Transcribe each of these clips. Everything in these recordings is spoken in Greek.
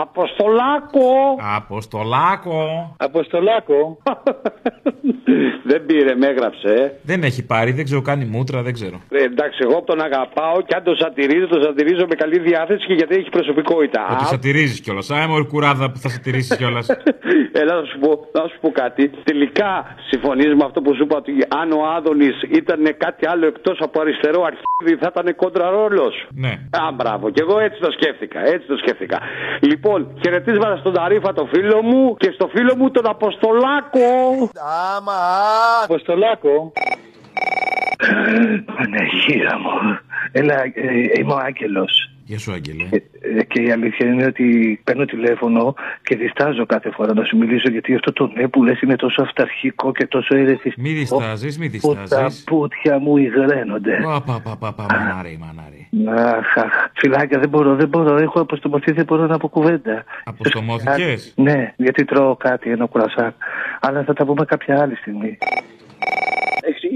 Αποστολάκο! Αποστολάκο! Αποστολάκο! δεν πήρε, με έγραψε. ε. Δεν έχει πάρει, δεν ξέρω, κάνει μούτρα, δεν ξέρω. Ε, εντάξει, εγώ τον αγαπάω και αν τον σατυρίζω, τον σατυρίζω με καλή διάθεση και γιατί έχει προσωπικότητα. Ότι Α, σατυρίζεις κιόλας. Α, μωρή κουράδα που θα σατυρίσει κιόλας. Έλα να σου, πω, να σου πω κάτι. Τελικά συμφωνείς με αυτό που σου είπα ότι αν ο Άδωνης ήταν κάτι άλλο εκτός από αριστερό αρχίδι θα ήταν κόντρα ρόλο. ναι. Α, μπράβο. Και εγώ έτσι το σκέφτηκα. Έτσι το σκέφτηκα. Λοιπόν, χαιρετίσματα στον Ταρίφα το φίλο μου και στο φίλο μου τον Αποστολάκο. Άμα, Αποστολάκο. Παναγία μου. Έλα, ε, είμαι ο Άγγελος. Γεια σου, Άγγελε. Ε, και η αλήθεια είναι ότι παίρνω τηλέφωνο και διστάζω κάθε φορά να σου μιλήσω γιατί αυτό το ναι που λες είναι τόσο αυταρχικό και τόσο ερεθιστικό. Μη διστάζεις, μη Που τα διστάζει. πούτια μου υγραίνονται. Πα, πα, πα, πα, πα, μανάρι, μανάρι. Αχ, αχ, φιλάκια δεν μπορώ, δεν μπορώ. Έχω αποστομωθεί, δεν μπορώ να πω κουβέντα. Αποστομώθηκες; Ναι, γιατί τρώω κάτι, ένα κουρασάκ. Αλλά θα τα πούμε κάποια άλλη στιγμή.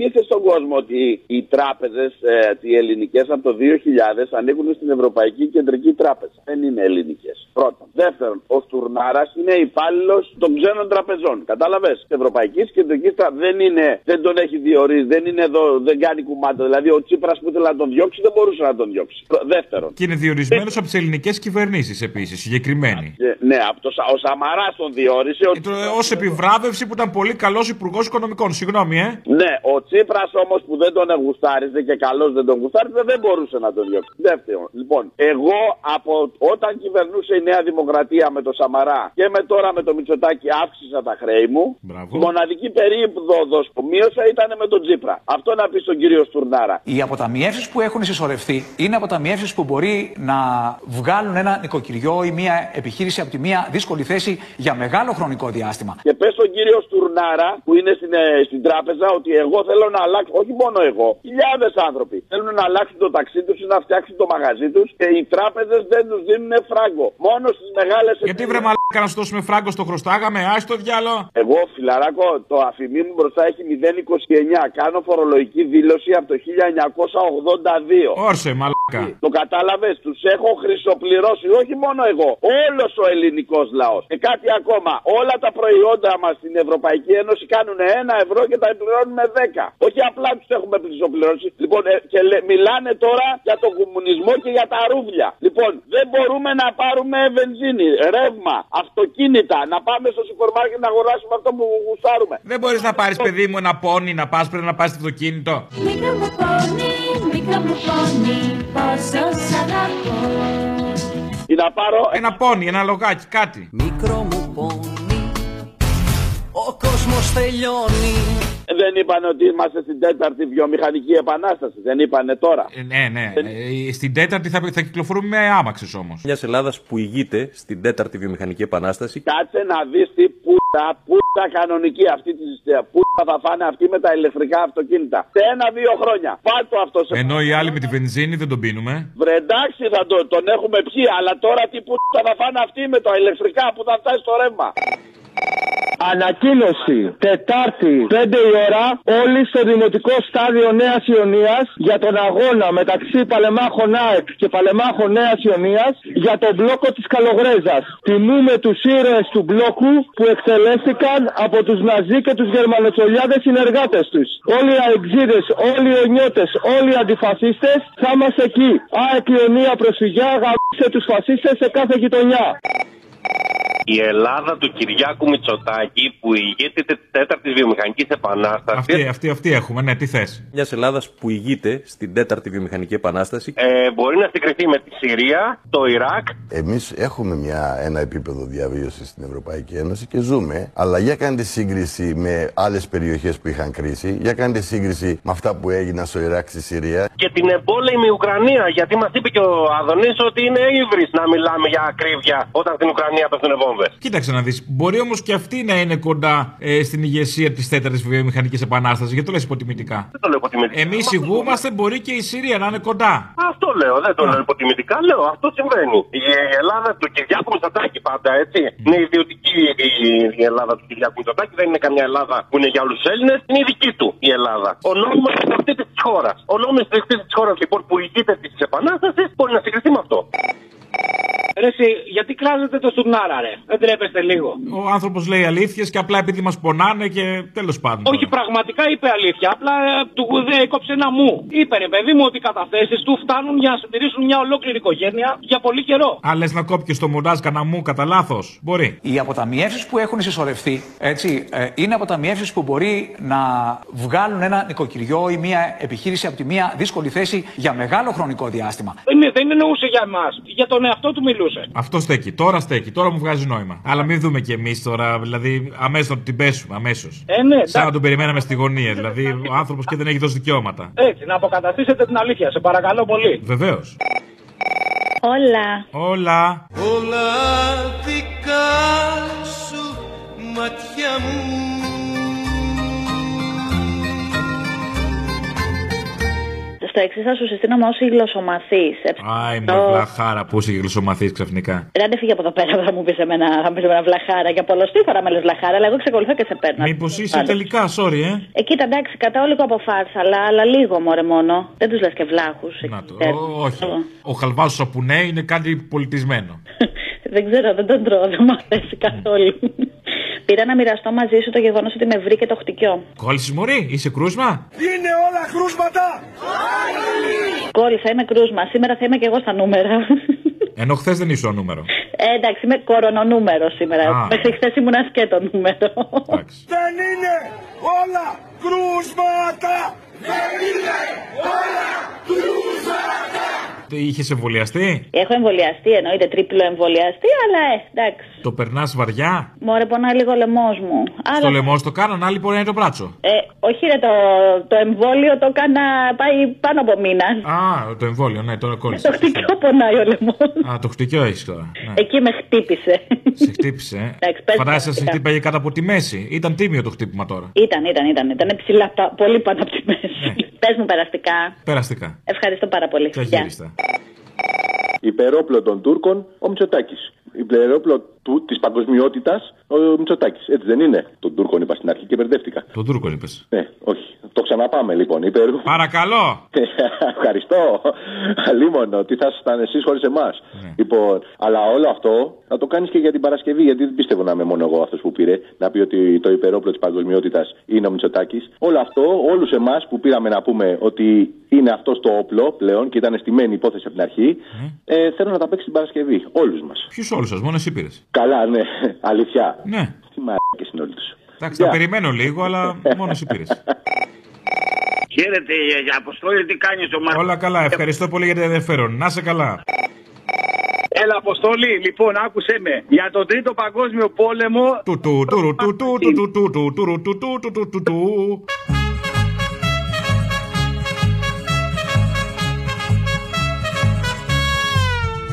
Εξηγήστε στον κόσμο ότι οι τράπεζες, ε, οι ελληνικές από το 2000 ανήκουν στην Ευρωπαϊκή Κεντρική Τράπεζα. Δεν είναι ελληνικές. Πρώτον. Δεύτερον, ο Στουρνάρας είναι υπάλληλος των ξένων τραπεζών. Κατάλαβες; Της Ευρωπαϊκής Κεντρικής Τράπεζα δεν είναι, δεν τον έχει διορίσει, δεν είναι εδώ, δεν κάνει κουμάντα. Δηλαδή ο Τσίπρας που ήθελε να τον διώξει δεν μπορούσε να τον διώξει. Πρω- Δεύτερον. Και είναι διορισμένος από τις ελληνικές κυβερνήσεις επίσης, συγκεκριμένη. Ε, Ναι, από το, Σα- ο Σαμαράς τον διόρισε. Ο... Ω επιβράβευση που ήταν πολύ καλός υπουργός οικονομικών. Συγγνώμη, ε. Ναι, ο Τσίπρας όμως που δεν τον γουστάριζε και καλώ δεν τον γουστάριζε δεν μπορούσε να τον διώξει. Δεύτερον, λοιπόν, εγώ από όταν κυβερνούσε η Νέα Δημοκρατία με το Σαμαρά και με τώρα με το Μητσοτάκι αύξησα τα χρέη μου. Μπράβο. Η μοναδική περίοδος που μείωσα ήταν με τον Τσίπρα. Αυτό να πεις στον κύριο Στουρνάρα. Οι αποταμιεύσεις που έχουν συσσωρευτεί είναι αποταμιεύσεις που μπορεί να βγάλουν ένα νοικοκυριό ή μια επιχείρηση από τη μία δύσκολη θέση για μεγάλο χρονικό διάστημα. Και πες στον κύριο Στουρνάρα που είναι στην, ε, στην τράπεζα ότι εγώ θέλω να αλλάξω, όχι μόνο εγώ, χιλιάδες άνθρωποι θέλουν να αλλάξουν το ταξί τους ή να φτιάξουν το μαγαζί τους και οι τράπεζες δεν τους δίνουν φράγκο. Μόνο στις μεγάλες Γιατί βρε μαλάκα να σου δώσουμε φράγκο στο χρωστάγαμε, άι το διάλο. Εγώ, φιλαράκο, το αφημί μου μπροστά έχει 0,29. Κάνω φορολογική δήλωση από το 1982. Όρσε, μαλάκα. Το κατάλαβες, τους έχω χρυσοπληρώσει, όχι μόνο εγώ, όλος ο ελληνικός λαός. Και κάτι ακόμα, όλα τα προϊόντα μας στην Ευρωπαϊκή Ένωση κάνουν 1 ευρώ και τα πληρώνουμε 10. Όχι απλά τους έχουμε χρυσοπληρώσει. Λοιπόν, ε, και λέ- μιλάνε τώρα για τον κομμουνισμό και για τα ρούβλια. Λοιπόν, δεν μπορούμε να πάρουμε βενζίνη, ρεύμα, αυτοκίνητα, να πάμε στο σούπερ μάρκετ να αγοράσουμε αυτό που γουστάρουμε. Δεν μπορείς να πάρεις, παιδί μου, ένα πόνι να πας, πρέπει να πα στο αυτοκίνητο. Μικρό μου πόνι, μικρό μου πόνι, πόσο σ' αγαπώ. Ή να πάρω Ένα πόνι, ένα λογάκι, κάτι. μικρό μου πόνι. Ο κόσμος τελειώνει. Δεν είπαν ότι είμαστε στην τέταρτη βιομηχανική επανάσταση. Δεν είπανε τώρα. Ε, ναι, ναι. Ε, στην τέταρτη θα, θα κυκλοφορούμε με άμαξες όμως. Μιας Ελλάδας που ηγείται στην τέταρτη βιομηχανική επανάσταση. Κάτσε να δεις τι πούτα, πούτα κανονική αυτή τη συσταία. Πούτα θα φάνε αυτοί με τα ηλεκτρικά αυτοκίνητα. Σε ένα-δύο χρόνια. Πάρτο αυτό σε. Ενώ οι άλλοι με τη βενζίνη δεν τον πίνουμε. Βρε εντάξει θα το, τον έχουμε πιει, αλλά τώρα τι πούτα θα φάνε αυτοί με τα ηλεκτρικά που θα φτάσει στο ρεύμα. Ανακοίνωση Τετάρτη 5 η ώρα όλοι στο Δημοτικό Στάδιο Νέας Ιωνίας για τον αγώνα μεταξύ Παλεμάχων ΑΕΚ και Παλεμάχων Νέας Ιωνίας για τον μπλόκο της Καλογρέζας. Τιμούμε τους ήρωες του μπλόκου που εκτελέστηκαν από τους Ναζί και τους Γερμανοτσολιάδες συνεργάτες τους. Όλοι οι αεξίδες, όλοι οι ονιώτε, όλοι οι αντιφασίστες θα είμαστε εκεί. ΑΕΚ Ιωνία προσφυγιά, γαμίστε τους φασίστες σε κάθε γειτονιά. Η Ελλάδα του Κυριάκου Μητσοτάκη που ηγείται της τέταρτης βιομηχανικής επανάστασης. Αυτή, αυτή, αυτή έχουμε, ναι, τι θες. Μιας Ελλάδας που ηγείται στην τέταρτη βιομηχανική επανάσταση. Ε, μπορεί να συγκριθεί με τη Συρία, το Ιράκ. Εμείς έχουμε μια, ένα επίπεδο διαβίωσης στην Ευρωπαϊκή Ένωση και ζούμε, αλλά για κάντε σύγκριση με άλλες περιοχές που είχαν κρίση, για κάντε σύγκριση με αυτά που έγιναν στο Ιράκ, στη Συρία. Και την εμπόλεμη Ουκρανία. Γιατί μας είπε και ο Αδονή ότι είναι ύβρις να μιλάμε για ακρίβεια όταν στην Ουκρανία πέφτουν βόμβες. Κατάλαβε. Κοίταξε να δεις. Μπορεί όμως και αυτή να είναι κοντά ε, στην ηγεσία της τέταρτης βιομηχανικής επανάστασης. Γιατί το λες υποτιμητικά; Δεν το λέω υποτιμητικά. Εμείς ηγούμαστε, μπορεί και η Συρία να είναι κοντά. Αυτό λέω, δεν το λέω υποτιμητικά, λέω αυτό συμβαίνει. Η Ελλάδα του Κυριάκου Μητσοτάκη πάντα, έτσι. Είναι ιδιωτική η- η Ελλάδα του Κυριάκου Μητσοτάκη, δεν είναι καμιά Ελλάδα που είναι για όλους του Έλληνες, είναι η δική του η Ελλάδα. Ο νόμιμο ιδιοκτήτη της χώρας. Ο νόμιμο ιδιοκτήτη της χώρας λοιπόν που ηγείται της επανάστασης μπορεί να συγκριθεί με αυτό. Ρε εσύ, γιατί κράζετε το στουρνάρα, ρε; Δεν τρέπεστε λίγο. Ο άνθρωπος λέει αλήθειες και απλά επειδή μας πονάνε και τέλος πάντων. Όχι, πραγματικά είπε αλήθεια. Απλά ε, του δεν έκοψε ένα μου. Είπε ρε παιδί μου ότι οι καταθέσεις του φτάνουν για να συντηρήσουν μια ολόκληρη οικογένεια για πολύ καιρό. Αν λες να κόπηκε το μοντάζ κανένα μου κατά λάθος, μπορεί. Οι αποταμιεύσεις που έχουν συσσωρευτεί έτσι, ε, είναι αποταμιεύσεις που μπορεί να βγάλουν ένα νοικοκυριό ή μια επιχείρηση από τη μια δύσκολη θέση για μεγάλο χρονικό διάστημα. Δεν, είναι- δεν εννοούσε για εμάς. Για τον εαυτό του μιλούσε. Αυτό στέκει. Τώρα στέκει. Τώρα μου βγάζει νόημα. Αλλά μην δούμε κι εμείς τώρα. Δηλαδή, αμέσως να την πέσουμε. Αμέσως. Ε, ναι, Σαν να εντάξει. τον περιμέναμε στη γωνία. Δηλαδή, ο άνθρωπος και δεν έχει δώσει δικαιώματα. Έτσι, να αποκαταστήσετε την αλήθεια. Σε παρακαλώ πολύ. Βεβαίως. Όλα. Όλα. Όλα δικά σου μάτια μου Στο εξής θα σου συστήνω ω γλωσσομαθή. Άι, μου βλαχάρα που είσαι γλωσσομαθή ξαφνικά; Ράντε φύγε από εδώ πέρα, θα μου πεις εμένα, θα μου πεις εμένα βλαχάρα. Και πολλωστή φορά με λες βλαχάρα, αλλά εγώ ξεκολουθώ και σε παίρνω. Μήπως είσαι τελικά, sorry, ε. Ε, κοίτα, εντάξει, κατάω λίγο από φάρσα, αλλά, αλλά λίγο μωρέ μόνο. Δεν τους λες και βλάχους. Να το. Ό, όχι. Ο χαλβάς του σαπουνέ είναι κάτι πολιτισμένο. Δεν ξέρω, δεν τον τρώω, δεν μου αρέσει καθόλου. Πήρα να μοιραστώ μαζί σου το γεγονός ότι με βρήκε το χτυκιό. Κόλλησες μωρή, είσαι κρούσμα; Είναι όλα κρούσματα Κόλλησα, είμαι κρούσμα. Σήμερα θα είμαι και εγώ στα νούμερα. Ενώ χθες δεν είσαι ο νούμερο. Ε, εντάξει, είμαι κορονονούμερο σήμερα. Α. Μέχρι χθες ήμουν σκέτο νούμερο. Δεν είναι όλα κρούσματα Δεν είναι όλα κρούσματα Είχες εμβολιαστεί; Έχω εμβολιαστεί, εννοείται τρίπλο εμβολιαστεί, αλλά ε, εντάξει. Το περνάς βαριά; Μωρέ, πονάει λίγο ο λαιμός μου. Στο Αλλά, λαιμό το κάναν, άλλοι μπορεί να είναι το μπράτσο. ε, όχι, ρε, το, το εμβόλιο το έκανα πάει πάνω από μήνα. Α, το εμβόλιο, ναι, τώρα κόλλησε. Το χτυκιό πονάει ο λαιμός. Α, το χτυκιό έχεις τώρα. Ναι. Εκεί με χτύπησε. Σε χτύπησε. ε. Εντάξει, πες Φαντάζεσαι, σε πραγματικά. χτύπαγε κάτω από τη μέση. Ήταν τίμιο το χτύπημα τώρα. Ήταν, ήταν, ήταν. Ήταν ψηλά, πα- πολύ πάνω από τη μέση. Ναι. Πες μου περαστικά. Περαστικά. Ευχαριστώ πάρα πολύ. Και Γεια. αγύριστα. Υπερόπλο των Τούρκων ο Μητσοτάκης. Υπερόπλο της παγκοσμιότητας ο Μητσοτάκης. Έτσι δεν είναι; Τον Τούρκων είπα στην αρχή και μπερδεύτηκα. Τον Τούρκο είπες. Ναι, όχι. Το ξαναπάμε λοιπόν. Υπερ... Παρακαλώ. Ευχαριστώ. Αλίμονο. Τι θα ήσασταν εσείς χωρίς εμάς. Λοιπόν, αλλά όλο αυτό θα το κάνεις και για την Παρασκευή. Γιατί δεν πιστεύω να είμαι μόνο εγώ αυτός που πήρε να πει ότι το υπερόπλο της παγκοσμιότητας είναι ο Μητσοτάκης. Όλο αυτό, όλους εμάς που πήραμε να πούμε ότι είναι αυτός το όπλο πλέον και ήταν στημένη υπόθεση από την αρχή, ε, θέλω να τα παίξει την Παρασκευή. Όλους μας. Ποιους όλους σας, μόνο εσύ πήρες. Καλά, ναι. Αλήθεια. Ναι. Τι μαλάκες είναι όλοι του. Εντάξει, θα περιμένω λίγο, αλλά μόνο εσύ πήρε. Χαίρετε, ε, Αποστόλη, τι κάνει ο Μάρκο. Όλα καλά, ευχαριστώ πολύ για το ενδιαφέρον. Να σε καλά. Έλα, Αποστόλη, λοιπόν, άκουσε με. Για τον Τρίτο Παγκόσμιο Πόλεμο. Του του του του του του του του του του του του του του του του.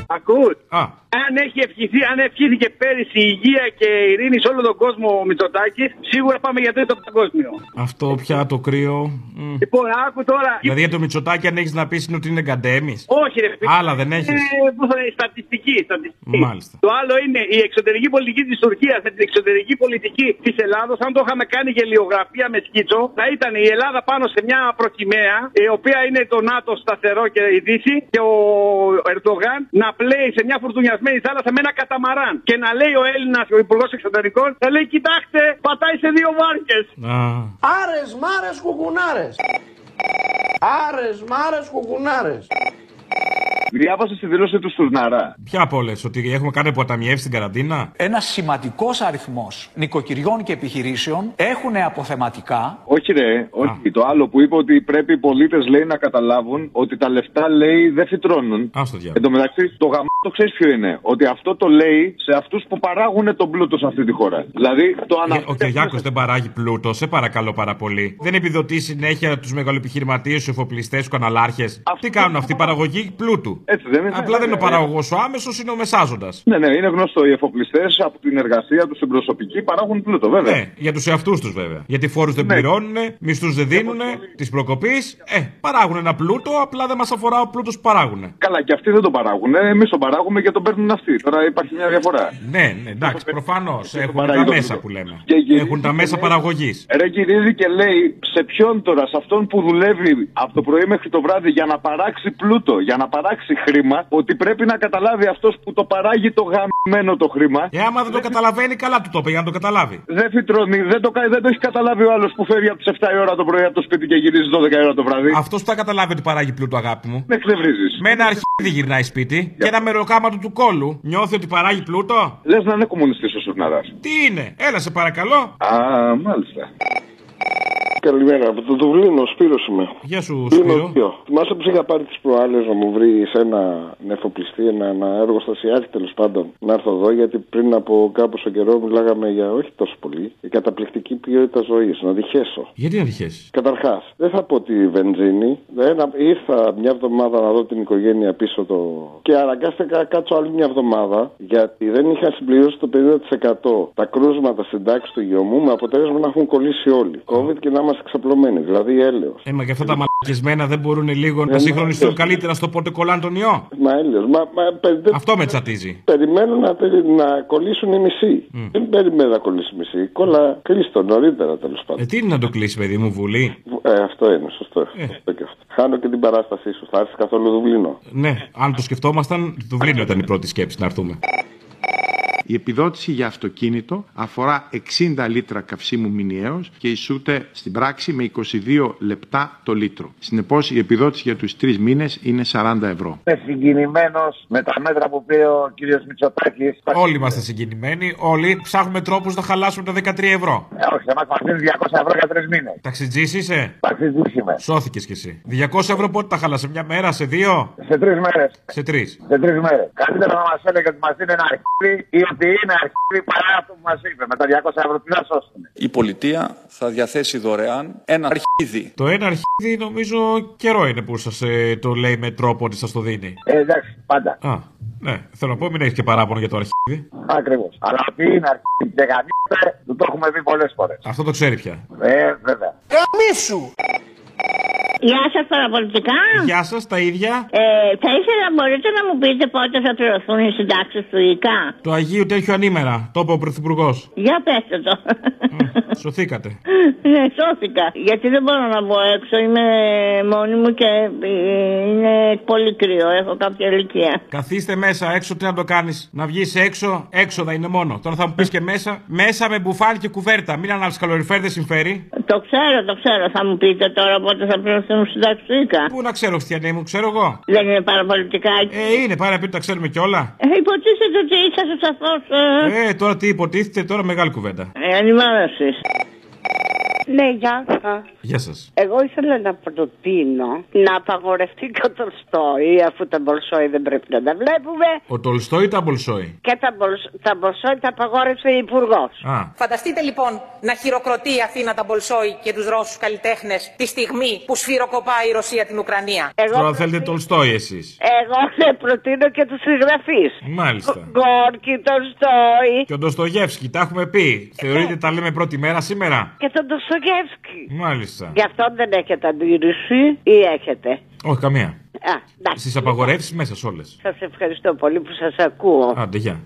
Ακούς. Α. Αν έχει ευχηθεί, αν ευχήθηκε πέρυσι η υγεία και η ειρήνη σε όλο τον κόσμο ο Μητσοτάκη, σίγουρα πάμε για τρίτο παγκόσμιο. Αυτό πια το κρύο. Μμ. Λοιπόν, άκου τώρα. Δηλαδή για το Μητσοτάκι, αν έχεις να πεις είναι ότι είναι γκαντέμι. Όχι, ρε φίλε. Άλλα δεν έχεις. Ε, πώς θα είναι, στατιστική, στατιστική. Μάλιστα. Το άλλο είναι η εξωτερική πολιτική της Τουρκίας με την εξωτερική πολιτική της Ελλάδος. Αν το είχαμε κάνει γελιογραφία με σκίτσο, θα ήταν η Ελλάδα πάνω σε μια προκυμαία, η οποία είναι το ΝΑΤΟ σταθερό και η Δύση, και ο Ερντογάν να πλέει σε μια φουρτουνιασμένη θάλασσα με ένα καταμαράν. Και να λέει ο Έλληνας, ο Υπουργός Εξωτερικών, θα λέει: Κοιτάξτε, πατάει σε δύο βάρκες. Άρες μάρες κουκουνάρες Άρες μάρες κουκουνάρες Διάβασε τη δήλωση του Στουρναρά. Ποια από όλες, ότι έχουμε κάνει αποταμιεύσει στην καραντίνα; Ένας σημαντικός αριθμός νοικοκυριών και επιχειρήσεων έχουν αποθεματικά. Όχι, ρε, όχι. Το άλλο που είπε ότι πρέπει οι πολίτες λέει να καταλάβουν ότι τα λεφτά λέει δεν φυτρώνουν. Α το διάβολο. Εν τω μεταξύ, το γαμ το ξέρεις ποιο είναι; Ότι αυτό το λέει σε αυτούς που παράγουν τον πλούτο σε αυτή τη χώρα. Δηλαδή το Ε, αναφέρει. Ο Κυριάκο δεν παράγει πλούτο, σε παρακαλώ πάρα πολύ. Δεν επιδοτεί συνέχεια τους μεγαλοεπιχειρηματίες, τους εφοπλιστές, τους καναλάρχες. Τι κάνουν αυτοί, παραγωγή πλούτου. του. Έτσι δεν είναι. Απλά δεν είναι ο Ναι, παραγωγός ο άμεσος, είναι ο μεσάζοντας. Ναι, ναι, είναι γνωστό. Οι εφοπλιστές από την εργασία τους στην προσωπική παράγουν πλούτο, βέβαια. Ναι, για τους εαυτούς τους βέβαια. Γιατί φόρους δεν πληρώνουν, μισθούς δεν δίνουν, της προκοπής. Ε, παράγουν ένα πλούτο, απλά δεν μας αφορά ο πλούτος που παράγουν. Καλά, και αυτοί δεν τον παράγουν. Εμείς τον παράγουμε και τον παίρνουν αυτοί. Τώρα υπάρχει μια διαφορά. Ναι, ναι, εντάξει, προφανώς. Έχουν παράγει τα το μέσα πλούτο. που λέμε. Και γυρίζει Έχουν τα και μέσα λέει- παραγωγής. Ρε γυρίζει και λέει σε ποιον τώρα, σε αυτόν που δουλεύει από το πρωί μέχρι το βράδυ για να παράξει πλούτο, για να παράξει χρήμα, ότι πρέπει να καταλάβει αυτός που το παράγει το γαμμένο το χρήμα. Ε, άμα δεν το καταλαβαίνει, καλά του το είπε για να το καταλάβει. Δεν φυτρώνει, δεν το, κα- δεν το έχει καταλάβει ο άλλος που φεύγει από τις 7 η ώρα το πρωί από το σπίτι και γυρίζει 12 η ώρα το βράδυ. Αυτός που θα καταλάβει ότι παράγει πλούτο, αγάπη μου. Με εκνευρίζεις. Με ένα αρχίδι γυρνάει σπίτι και ένα μεροκάματο του κόλου. Νιώθει ότι παράγει πλούτο; Λες να είναι κομμουνιστής ο Σουρναράς. Τι είναι, έλα σε παρακαλώ. Α, μάλιστα. Καλημέρα, από το Δουβλίνο, Σπύρος είμαι. Γεια σου, Σπύρο. Σπύρο. δύο. Θυμάσαι που είχα πάρει τις προάλλες να μου βρεις ένα νεφοπλιστή, ένα, ένα εργοστασιάρχη τέλος πάντων, να έρθω εδώ, γιατί πριν από κάποιο καιρό μιλάγαμε για όχι τόσο πολύ, για καταπληκτική ποιότητα ζωής, να διχέσω. Γιατί να τυχέσει. Καταρχάς, δεν θα πω τη βενζίνη. Ένα, ήρθα μια εβδομάδα να δω την οικογένεια πίσω το. και αναγκάστηκα να κάτσω άλλη μια εβδομάδα γιατί δεν είχα συμπληρώσει το 50% τα κρούσματα στην τάξη του γιο μου με αποτέλεσμα να έχουν κολλήσει όλοι. COVID και να είμαστε ξαπλωμένοι, δηλαδή έλεος. Ε, μα και αυτά τα μαλακισμένα δεν μπορούν λίγο να Ε, συγχρονιστούν μα- καλύτερα στο πότε κολλάνε τον ιό. Μα έλεος. Μα, μα, πε- Αυτό με τσατίζει. Περιμένω να, τε- να κολλήσουν οι μισοί. Δεν περιμένω να κολλήσει η μισή. Κόλλα κλείστο νωρίτερα τέλος πάντων. Ε, τι είναι να το κλείσει, παιδί μου, βουλή; Ε, αυτό είναι, σωστό. σωστό και αυτό. Χάνω και την παράστασή σου. Θα έρθεις καθόλου Δουβλίνο. Ναι, αν το σκεφτόμασταν, Δουβλίνο ήταν η πρώτη σκέψη να έρθουμε. Η επιδότηση για αυτοκίνητο αφορά 60 λίτρα καυσίμου μηνιαίως και ισούται στην πράξη με 22 λεπτά το λίτρο. Συνεπώς η επιδότηση για τους τρεις μήνες είναι 40 ευρώ. Είμαι συγκινημένος με τα μέτρα που πήρε ο κύριος Μητσοτάκης; Όλοι είμαστε συγκινημένοι, όλοι ψάχνουμε τρόπους να χαλάσουμε τα 13 ευρώ. Ε, όχι, εμά μας δίνουν 200 ευρώ για τρεις μήνες. Ταξιτζή είσαι. Ταξιτζή είμαι. Σώθηκες κι εσύ. 200 ευρώ πότε τα χάλασε, μια μέρα, σε δύο; Σε τρεις μέρες. Σε τρεις. Σε τρεις μέρες. Καλύτερα να μας έλεγε ότι μας δίνει ένα αρχίδι ή ότι είναι αρχίδι παρά αυτό που μας είπε. Με τα 200 ευρώ τι να σώσουμε. Η πολιτεία θα διαθέσει δωρεάν ένα αρχίδι. Το ένα αρχίδι νομίζω καιρό είναι που σας το λέει με τρόπο ότι σας το δίνει. Ε, εντάξει, πάντα. Α, ναι. Θέλω να πω, μην έχεις και παράπονο για το αρχίδι. Ακριβώς. Αλλά ότι είναι αρχίδι και γαμίστε, του το έχουμε δει πολλές φορές. Αυτό το ξέρει πια. Ε, βέβαια. Καμίσου! Γεια σας, παραπολιτικά. Γεια σας, τα ίδια. Ε, θα ήθελα, μπορείτε να μου πείτε πότε θα πληρωθούν οι συντάξεις του ΙΚΑ; Το Αγίου Τέτοιο Ανήμερα, το είπε ο Πρωθυπουργός. Για πέστε το. Σωθήκατε. ναι, σώθηκα. Γιατί δεν μπορώ να βγω έξω. Είμαι μόνη μου και ε, είναι πολύ κρύο. Έχω κάποια ηλικία. Καθίστε μέσα, έξω τι να το κάνεις. Να βγεις έξω, έξοδα είναι μόνο. Τώρα θα μου πεις και μέσα, μέσα με μπουφάν και κουβέρτα. Μην ανάψει καλοριφέρ, δεν συμφέρει. Το ξέρω, το ξέρω. Θα μου πείτε τώρα πότε θα πληρωθούν οι συντάξει του ΙΚΑ. Πού να ξέρω, Χριστιανή μου, ξέρω εγώ. Δεν είναι παραπολιτικά. Ε, είναι, πάρα πει τα ξέρουμε κιόλα. Ε, υποτίθεται ότι είσαστε σαφώ. Ε, Ε, τώρα τι υποτίθεται, τώρα μεγάλη κουβέντα. ε, ενημέρωση. Ναι, γεια σας. Γεια σας. Εγώ ήθελα να προτείνω να απαγορευτεί και ο Τολστόι, αφού τα Μπολσόι δεν πρέπει να τα βλέπουμε. Ο Τολστόι ή τα Μπολσόι. Και τα, Μπολσ- τα Μπολσόι τα απαγόρευσε η Υπουργός. Α, Φανταστείτε λοιπόν να χειροκροτεί η Αθήνα τα Μπολσόι και τους Ρώσους καλλιτέχνες τη στιγμή που σφυροκοπάει η Ρωσία την Ουκρανία. τώρα θέλετε Τολστόι εσείς. Εγώ δεν προτείνω και τους συγγραφείς. Μάλιστα. Γκόρκι, Τολστόη Και ο Ντοστογεύσκη, τα έχουμε πει. Θεωρείτε τα λέμε πρώτη μέρα σήμερα; και τον Ντοστογεύσκη. Μάλιστα. Γι' αυτό δεν έχετε αντίρρηση ή έχετε; Όχι, καμία. Α, εντάξει. Στις απαγορεύσεις μέσα σε όλες. Σας ευχαριστώ πολύ που σας ακούω. Άντε, γεια.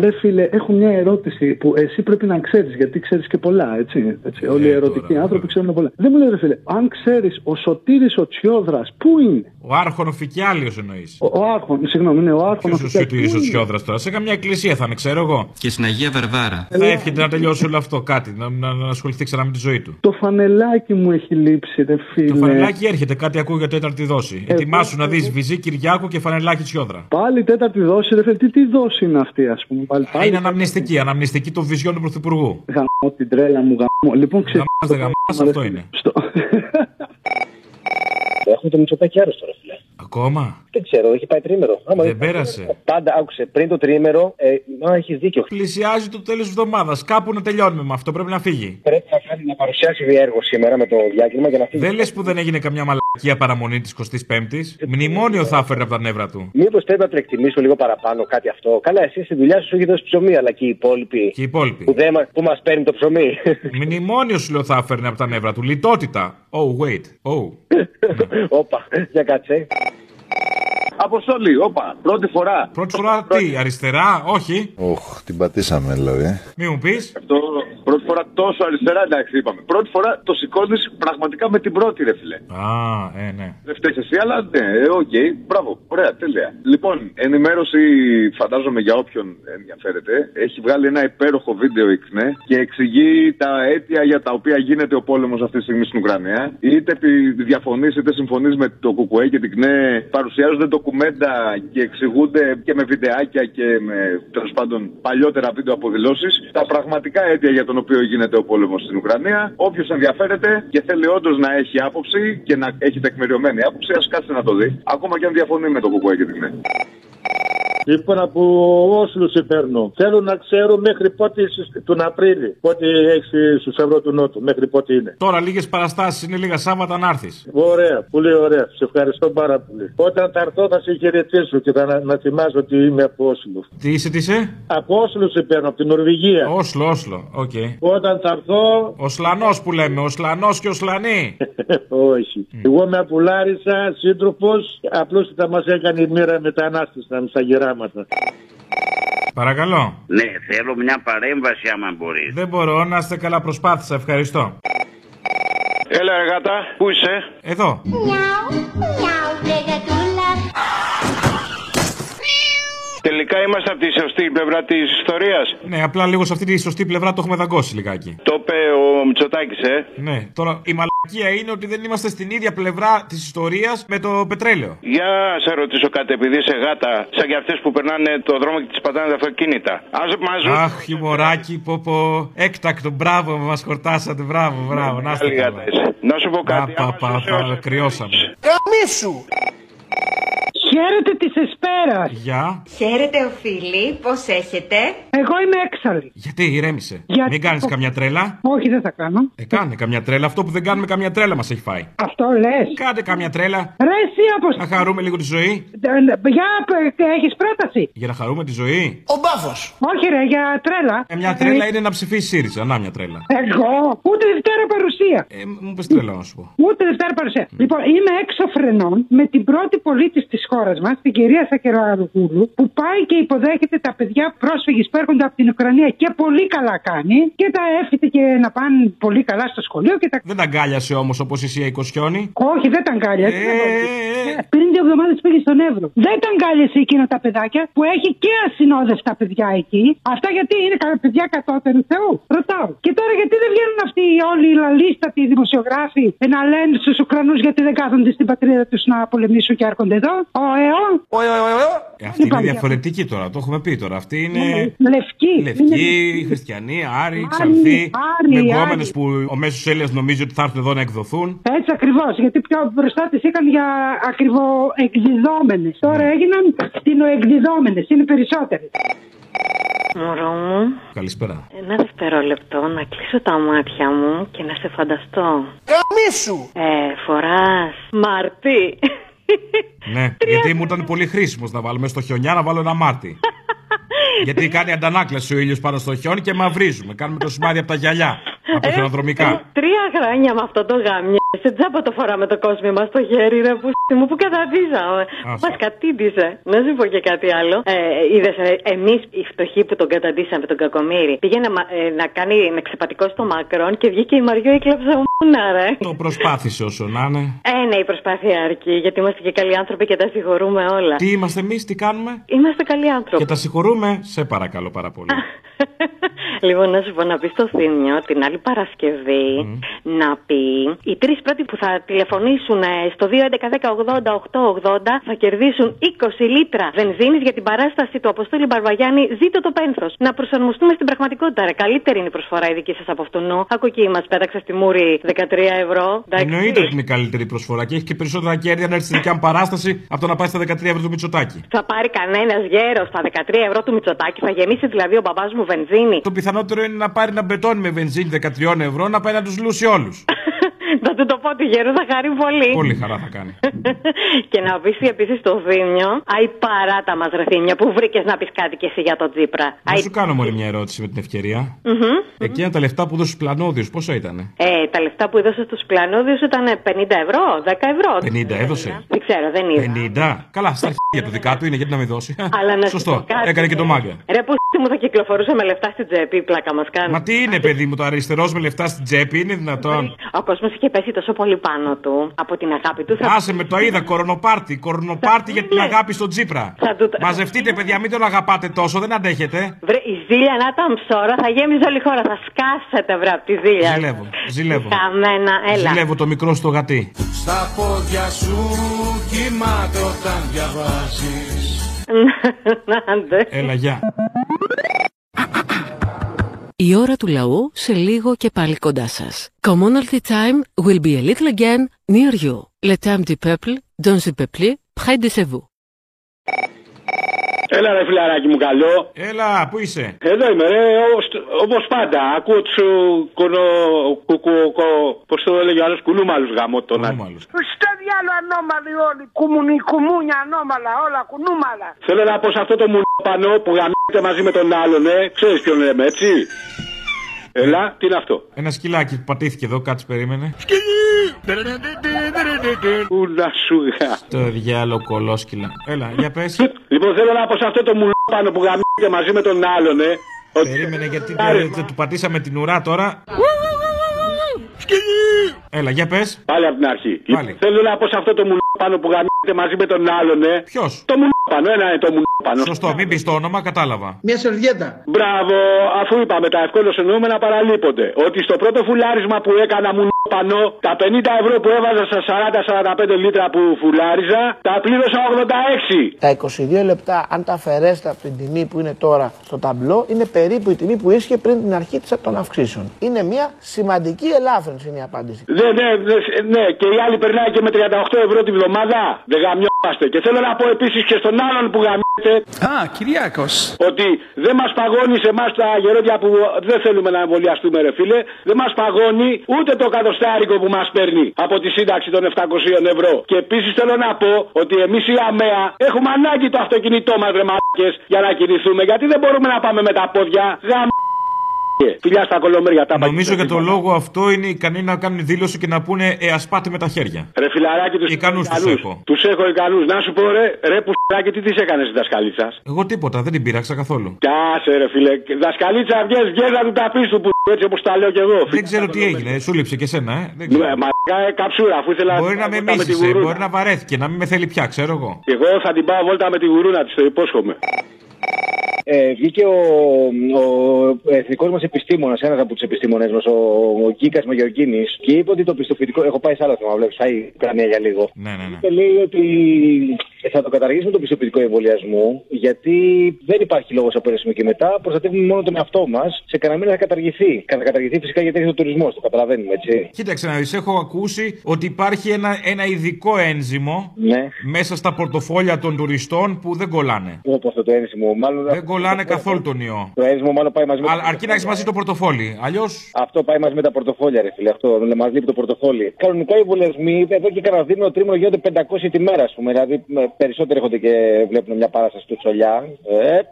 Ρε φίλε, έχω μια ερώτηση που εσύ πρέπει να ξέρεις, γιατί ξέρεις και πολλά, έτσι. έτσι. Όλοι οι ερωτικοί άνθρωποι ξέρουν πολλά. Δεν μου λέει, ρε φίλε, αν ξέρεις ο Σωτήρης ο Τσιόδρας, πού είναι; Ο Άρχον Φικιάλιος εννοείς. Ο, ο Άρχον, συγγνώμη, είναι ο Άρχον. Ποιο ο Σωτήρης ο Τσιόδρας τώρα, σε καμιά εκκλησία θα είναι, ξέρω εγώ. Και στην Αγία Βερβάρα. Θα εύχεται να τελειώσει όλο αυτό κάτι, να, να, να ασχοληθεί ξανά με τη ζωή του. Το φανελάκι μου έχει λείψει, ρε φίλε. Το φανελάκι έρχεται, κάτι ακούω για τέταρτη δόση. Εγώ- Ετοιμάσου να δεις βυζί Κυριάκου και φανελάκι Τσιόδρα. Πάλι τέταρτη δόση, ρε φίλε. Τι, τι δόση είναι αυτή, ας πούμε. Πάλι, Α, πάλι. Είναι αναμνηστική, αναμνηστική των βυζιών του Πρωθυπουργού. Γαμώ την τρέλα μου, γαμώ. Λοιπόν, ξέρει. Γαμάς, δεν γαμάς, αυτό είναι. Έχουμε το Μητσοτάκι άρρωστο, ρε φίλε. Ακόμα; Δεν ξέρω, έχει πάει τρίμερο. Άμα Δεν πέρασε. Πάντα άκουσε πριν το τρίμερο, ε, μα έχεις δίκιο. Πλησιάζει το τέλος εβδομάδας. Κάπου να τελειώνουμε με αυτό, πρέπει να φύγει. Πρέπει να, κάνει, να παρουσιάσει έργο σήμερα με το διάκριμα για να φύγει. Δεν λες που δεν έγινε καμιά μαλακία μαλακία παραμονή της 25η. Μνημόνιο θα έφερε από τα νεύρα του. Μήπως πρέπει να το εκτιμήσω λίγο παραπάνω κάτι αυτό. Καλά, εσύ στη δουλειά σου έχει δώσει ψωμί, αλλά και οι υπόλοιποι. Και οι υπόλοιποι. Που, δεν μα- που μας παίρνει το ψωμί. Μνημόνιο σου λέω θα έφερνε από τα νεύρα του. Λιτότητα. Oh, wait. Oh. Όπα, για κάτσε. Αποστολή, όπα, πρώτη φορά. Πρώτη φορά τι, αριστερά, όχι. Οχ, την πατήσαμε δηλαδή. Μη μου πεις. Αυτό, πρώτη φορά τόσο αριστερά, εντάξει, είπαμε. Πρώτη φορά το σηκώνεις πραγματικά με την πρώτη, ρε φίλε. Α, ε, ναι. Δεν φταίεις εσύ, αλλά ναι, ε, οκ, μπράβο, ωραία, τέλεια. Λοιπόν, ενημέρωση, φαντάζομαι για όποιον ενδιαφέρεται, έχει βγάλει ένα υπέροχο βίντεο η ΚΝΕ και εξηγεί τα αίτια για τα οποία γίνεται ο πόλεμος αυτή τη στιγμή στην Ουκρανία. Είτε διαφωνείς είτε συμφωνείς με το ΚΚΕ και την ΚΝΕ, παρουσιάζονται ντοκουμέντα και εξηγούνται και με βιντεάκια και με τέλος πάντων παλιότερα βίντεο αποδηλώσει τα πραγματικά αίτια για τον οποίο γίνεται ο πόλεμος στην Ουκρανία. Όποιος ενδιαφέρεται και θέλει όντως να έχει άποψη και να έχει τεκμηριωμένη άποψη, ας κάτσει να το δει. Ακόμα και αν διαφωνεί με το ΚΚΕ και την ΚΝΕ. Λοιπόν, από Όσλου σε παίρνω. Θέλω να ξέρω μέχρι πότε είσαι τον Απρίλη. Πότε έχεις στου ευρώ του Νότου. Μέχρι πότε είναι. Τώρα λίγες παραστάσεις είναι λίγα Σάββατα να έρθεις. Ωραία, πολύ ωραία. Σε ευχαριστώ πάρα πολύ. Όταν θα έρθω θα σε χαιρετήσω και θα να, να θυμάσαι ότι είμαι από Όσλου. Τι είσαι, τι είσαι; Από Όσλου σε παίρνω, από την Νορβηγία. Όσλο, Όσλο, οκ. Όταν θα έρθω. Ο Σλανό που λέμε, ο Σλανό και ο Σλανή. Όχι. Εγώ είμαι από Λάρισα, σύντροφος. Απλώς θα μας έκανε η μοίρα μετανάστες στα γεράματα. Παρακαλώ. Ναι, θέλω μια παρέμβαση άμα μπορείς. Δεν μπορώ να είστε καλά, προσπάθησα. Ευχαριστώ. Έλα, εργάτα, πού είσαι; Εδώ. Τελικά είμαστε από τη σωστή πλευρά της ιστορίας. Ναι, απλά λίγο σε αυτή τη σωστή πλευρά το έχουμε δαγκώσει λιγάκι. Το είπε ο Μητσοτάκης, ε. Ναι, τώρα η μαλακία είναι ότι δεν είμαστε στην ίδια πλευρά της ιστορίας με το πετρέλαιο. Για σε ρωτήσω κάτι, επειδή είσαι γάτα, σαν και αυτές που περνάνε το δρόμο και τις πατάνε τα αυτοκίνητα. Α μαζούν. Αχ, χιμωράκι, πω πω. Έκτακτο, μπράβο, μας χορτάσατε, μπράβο, μπράβο. Να είστε Μεγάλη καλά. γάτα είσαι. Να σου πω κάτι. Πα, άμα πα, σου πα, έωσε- κρυώσαμε. Καμίσου! Χαίρετε της Εσπέρας. Γεια. Χαίρετε, οφείλει. Πώς έχετε; Εγώ είμαι έξαλλη. Γιατί ηρέμησε; Γιατί- Μην κάνεις καμιά τρέλα. Όχι, δεν θα κάνω. Ε, κάνε καμιά τρέλα. Αυτό που δεν κάνουμε καμιά τρέλα μας έχει φάει. Αυτό λες. Κάντε καμιά τρέλα. Ρε, εσύ όπω. Να χαρούμε λίγο τη ζωή. Για, έχεις πρόταση; Για να χαρούμε τη ζωή. Ο μπάφος. Όχι, ρε, για τρέλα. Ε, μια τρέλα είναι να ψηφίσει ΣΥΡΙΖΑ. Να μια τρέλα. Εγώ, ούτε Δευτέρα παρουσία. Ε, μου πες τρέλα να σου πω. Ούτε Δευτέρα παρουσία. Λοιπόν, είμαι έξω φρενών με την πρώτη πολίτης της χώρα μας, την κυρία Σακεραρογούλου, που πάει και υποδέχεται τα παιδιά πρόσφυγες που έρχονται από την Ουκρανία και πολύ καλά κάνει και τα εύχεται και να πάνε πολύ καλά στο σχολείο και τα. Δεν τα αγκάλιασε όμως όπως η Σία Οικοσιόνη. Όχι, δεν τα αγκάλιασε. Ε, Πριν δύο εβδομάδες πήγε στον Εύρο. Δεν τα αγκάλιασε εκείνα τα παιδάκια που έχει και ασυνόδευτα παιδιά εκεί. Αυτά γιατί είναι κα- παιδιά κατώτερου Θεού. Ρωτάω. Και τώρα γιατί δεν βγαίνουν αυτοί όλοι οι λαλίστατοι δημοσιογράφοι να λένε στους Ουκρανούς γιατί δεν κάθονται στην πατρίδα τους να πολεμήσουν και έρχονται εδώ; Ο ΕΟ. Ε, αυτή είναι Υπάρχει διαφορετική τώρα, το έχουμε πει τώρα. Αυτή είναι. Λευκή. Λευκή, χριστιανή, Άρη, Άρη, Ξανθή. Άρη, Μεγόμενε Άρη. που ο μέσος Έλληνας νομίζει ότι θα έρθουν εδώ να εκδοθούν. Έτσι ακριβώς. Γιατί πιο μπροστά τις είχαν για ακριβοεκδιδόμενες. Τώρα έγιναν κτηνοεκδιδόμενε. Είναι περισσότερες. Μωρό μου, Καλησπέρα. ένα δευτερόλεπτο να κλείσω τα μάτια μου και να σε φανταστώ. Καμίσου! Ε, φοράς μαρτί. Ναι, γιατί μου ήταν πολύ χρήσιμος να βάλουμε στο χιονιά να βάλω ένα μάρτι. γιατί κάνει αντανάκλαση ο ήλιος πάνω στο χιόνι και μαυρίζουμε. Κάνουμε το σημάδι από τα γυαλιά. Από τα χιονοδρομικά. Τρία χρόνια με αυτό το γάμιο. Σε τζάμπα το φοράμε το κόσμο μας στο χέρι, ρε που μου που καταδίζαμε. Άστα. Μας κατήντησε. Να σου πω και κάτι άλλο. Ε, Είδες, εμείς οι φτωχοί που τον καταντήσαμε, τον Κακομήρη, πήγε να, μα- ε, να κάνει εξεπατικό στο Μακρόν και βγήκε η Μαριό έκλαψε μούνα, ρε. Το προσπάθησε όσο να είναι. Ε, ναι, η προσπάθεια αρκεί, γιατί είμαστε και καλοί άνθρωποι και τα συγχωρούμε όλα. Τι είμαστε εμείς, τι κάνουμε; Είμαστε καλοί άνθρωποι. Και τα συγχωρούμε, σε παρακαλώ πάρα πολύ. Λοιπόν, να σου πω να πεις στο Θήμιο την άλλη Παρασκευή να πει οι τρεις πρώτοι που θα τηλεφωνήσουν ε, στο 2.11.10.80.880 θα κερδίσουν 20 λίτρα βενζίνης για την παράσταση του Αποστόλη Μπαρβαγιάννη Ζήτω το πένθος. Να προσαρμοστούμε στην πραγματικότητα, ρε. Καλύτερη είναι η προσφορά η δική σας από αυτού. Άκου εκεί μας πέταξες στη μούρη 13 ευρώ. Εντάξει. Εννοείται ότι είναι η καλύτερη προσφορά και έχει και περισσότερα κέρδη αν έρθει στη δικιά μου παράσταση από το να πάει στα 13 ευρώ του Μητσοτάκη. Θα πάρει κανένας γέρος στα 13 ευρώ του Μητσοτάκη, θα γεμίσει δηλαδή ο μπαμπάς μου βενζίνη. Το πιθανότερο είναι να πάρει ένα μπετόνι με βενζίνη 13 ευρώ να πάει να τους λούσει όλους. θα του το πω του γέρου, θα χαρεί πολύ. Πολύ χαρά θα κάνει. και να πεις επίσης το Δήμιο, αϊ παράτα μας ρε Θήμιο, που βρήκες να πεις κάτι και εσύ για τον Τζίπρα. Να σου κάνω μόνο μια ερώτηση με την ευκαιρία. Μμμ. Εκείνα τα λεφτά που δώσει στου πλανόδιου, πόσα ήταν. Ε, τα λεφτά που έδωσε στου πλανόδιου ήταν 50 ευρώ, 10 ευρώ. 50 έδωσε; Δεν ξέρω, δεν είδα. 50. Καλά, στα αρχεία του δικά του είναι, γιατί να μην δώσει. Αλλά να σου Σωστό. πω κάτι. Έκανε και το μάγκα. Ρε, που μου θα κυκλοφορούσε με λεφτά στην τσέπη, πλάκα μας κάνει. Μα τι είναι, παιδί μου, το αριστερός με λεφτά στην τσέπη, είναι δυνατόν; Ο κόσμος είχε πέσει τόσο πολύ πάνω του από την αγάπη του. Άσε με το είδα, κορονοπάρτι. Κορονοπάρτι για την αγάπη στον Τζίπρα. Μαζευτείτε, παιδιά, μην τον αγαπάτε τόσο, δεν αντέχετε. Βρε, η ζήλια να ήταν ψώρα, θα γέμιζε όλη η χώρα. Θα σκάσετε, βρε, από τη ζήλια. Ζηλεύω, ζηλεύω. Καμένα, έλα. Ζηλεύω το μικρό στο γατί. Στα πόδια σου κοιμάται όταν διαβάζεις Έλα, γεια. Η ώρα του λαού σε λίγο και πάλι κοντά σας. Commonalty time will be a little again near you. Le temps du peuple, dans le peuple, près de chez vous. Έλα ρε φιλαράκι μου καλό. Έλα, πού είσαι; Εδώ είμαι ρε, όπως πάντα. Ακούω τους κονο... κουκουκο... Πώς το έλεγε ο άλλος, κουνούμαλους γάμο τον Στο διάλογο ανώμαλοι όλοι. Κουμουνι, κουμούνια ανώμαλα, όλα κουνούμαλα. Θέλω να πω σε αυτό το μουνοπανό που γαμίζεται μαζί με τον άλλον, ε. Ξέρεις ποιον λέμε, έτσι; Έλα, τι είναι αυτό; Ένα σκυλάκι που πατήθηκε εδώ, κάτσε περίμενε. Πού να σου γα. Το διάλογο κολόσκυλα. Έλα, για πες. Λοιπόν, θέλω να πω σε αυτό το μουνοπανό που γαμίζεται μαζί με τον άλλον, ε. Περίμενε γιατί δεν του πατήσαμε την ουρά τώρα. Έλα, για πες. Πάλι από την αρχή. Λοιπόν, θέλω να πω σε αυτό το μουνοπανό που γαμίζεται μαζί με τον άλλον, ε. Ποιος; Το μουνοπανό, ένα είναι το μουνοπανό. Σωστό, μην πεις το όνομα, κατάλαβα. Μια σερβιέτα. Μπράβο, αφού είπαμε τα ευκόλω εννοούμενα παραλείπονται. Ότι στο πρώτο φουλάρισμα που έκανα μουνοπανό, τα 50 ευρώ που έβαζα στα 40-45 λίτρα που φουλάριζα, τα πλήρωσα 86. Τα 22 λεπτά, αν τα αφαιρέσετε από την τιμή που είναι τώρα στο ταμπλό, είναι περίπου η τιμή που ίσχυε πριν την αρχή της- των αυξήσεων. Είναι μια σημαντική ελάφρυνση είναι η απάντηση. Ναι, ναι, ναι, ναι, και η άλλη περνάει και με 38 ευρώ τη βδομάδα. Δεν γαμιόμαστε. Και θέλω να πω επίσης και στον άλλον που γαμιέται. Α, Κυριάκο. Ότι δεν μας παγώνει σε εμάς τα γερόντια που δεν θέλουμε να εμβολιαστούμε, ρε φίλε. Δεν μας παγώνει ούτε το κατοστάρικο που μας παίρνει από τη σύνταξη των 700 ευρώ. Και επίσης θέλω να πω ότι εμείς οι ΑΜΕΑ έχουμε ανάγκη το αυτοκίνητό μας, ρε μαλάκες, για να κινηθούμε. Γιατί δεν μπορούμε να πάμε με τα πόδια. Γαμ... Φιλιά στα κολομέρια τα Νομίζω για τον λόγο αυτό είναι ικανοί να κάνουν δήλωση και να πούνε Ε, ας πάτε με τα χέρια. Ρε φιλαράκι τους Ικανούς τους έχω. Τους έχω ικανούς. Να σου πω, ρε, ρε που φιλαράκι, τις τη έκανες η δασκαλίτσα; Εγώ τίποτα, δεν την πείραξα καθόλου. Κι άσε, ρε φίλε. Δασκαλίτσα, βγες, βγες να του τα πεις του που έτσι όπως τα λέω κι εγώ. Δεν ξέρω τι έγινε, σου λείψε και εσένα, ε. Δεν Ναι, ξέρω. μα ε, καψούρα, αφού ήθελα Μπορεί να με βόλτα τη μίσησε, γουρούνα. μπορεί να βαρέθηκε, να μην με θέλει πια, ξέρω εγώ. Εγώ θα την πάω βόλτα με τη γουρούνα της, το υπόσχομαι. Ε, βγήκε ο, ο εθνικός μας επιστήμονας, ένας από τους επιστήμονες μας, ο, ο Γκίκας Μαγιοργίνης, και είπε ότι το πιστοποιητικό. Έχω πάει σε άλλο θέμα, βλέπεις, θα η Ουκρανία για λίγο. Ναι, ναι, ναι. Και λέει ότι θα το καταργήσουμε το πιστοποιητικό εμβολιασμού, γιατί δεν υπάρχει λόγος από ένα σημείο και μετά. Προστατεύουμε μόνο τον εαυτό μας. Σε κανένα μήνα θα καταργηθεί. Θα καταργηθεί φυσικά γιατί έχει ο τουρισμός, το καταλαβαίνουμε, έτσι. Κοίταξε να δεις, έχω ακούσει ότι υπάρχει ένα, ένα ειδικό ένζυμο Ναι. μέσα στα πορτοφόλια των τουριστών που δεν κολλάνε. Όπω αυτό το ένσημο, μάλλον. Δεν κολλάνε καθόλου τον ιό. Το ένσημο μάλλον πάει μαζί με. Αλλά αρκεί να έχεις μαζί το πορτοφόλι. Αλλιώ. Αυτό πάει μαζί με τα πορτοφόλια, ρε φίλε. Αυτό δεν μα λείπει το πορτοφόλι. Κανονικά οι εμβολιασμοί εδώ και κανένα δίμηνο τρίμηνο γίνονται 500 τη μέρα, ας πούμε. Δηλαδή με- περισσότεροι έρχονται και βλέπουν μια παράσταση του Τσολιά.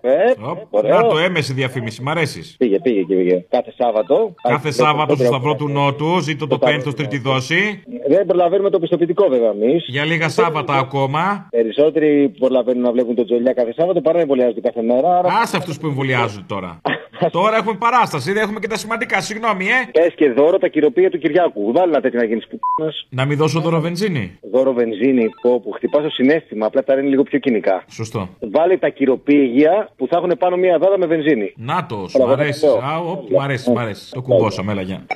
Ε, ε, ωραίο. Να το έμεση διαφήμιση, μ' αρέσεις. Πήγε, πήγε και πήγε. Κάθε Σάββατο. Κάθε Σάββατο στο Σταυρό του Νότου, ζήτω το πέμπτο τρίτη δόση. Δεν προλαβαίνουμε το πιστοποιητικό βέβαια εμείς. Για λίγα Σάββατα ακόμα. Περισσότεροι προλαβαίνουν να βλέπουν τον Τζολιά κάθε Σάββατο παρά να εμβολιάζονται κάθε μέρα. Άρα... Άσε αυτούς που εμβολιάζουν τώρα. τώρα έχουμε παράσταση, δεν έχουμε και τα σημαντικά. Συγγνώμη, ε. Πε και δώρο τα κυροπία του Κυριάκου. Βάλει να τέτοια να γίνεις που Να μην δώσω δώρο βενζίνη. Δώρο βενζίνη που, που χτυπάς το συνέστημα, απλά τα είναι λίγο πιο κοινικά. Σωστό. Βάλε τα κυροπήγια που θα έχουν πάνω μια δάδα με βενζίνη. Νάτο, Όλα, μ' αρέσει. εγώ. Α, οπ, Μ' αρέσει, μ' αρέσει. Το κουμπώσαμε, έλα γεια.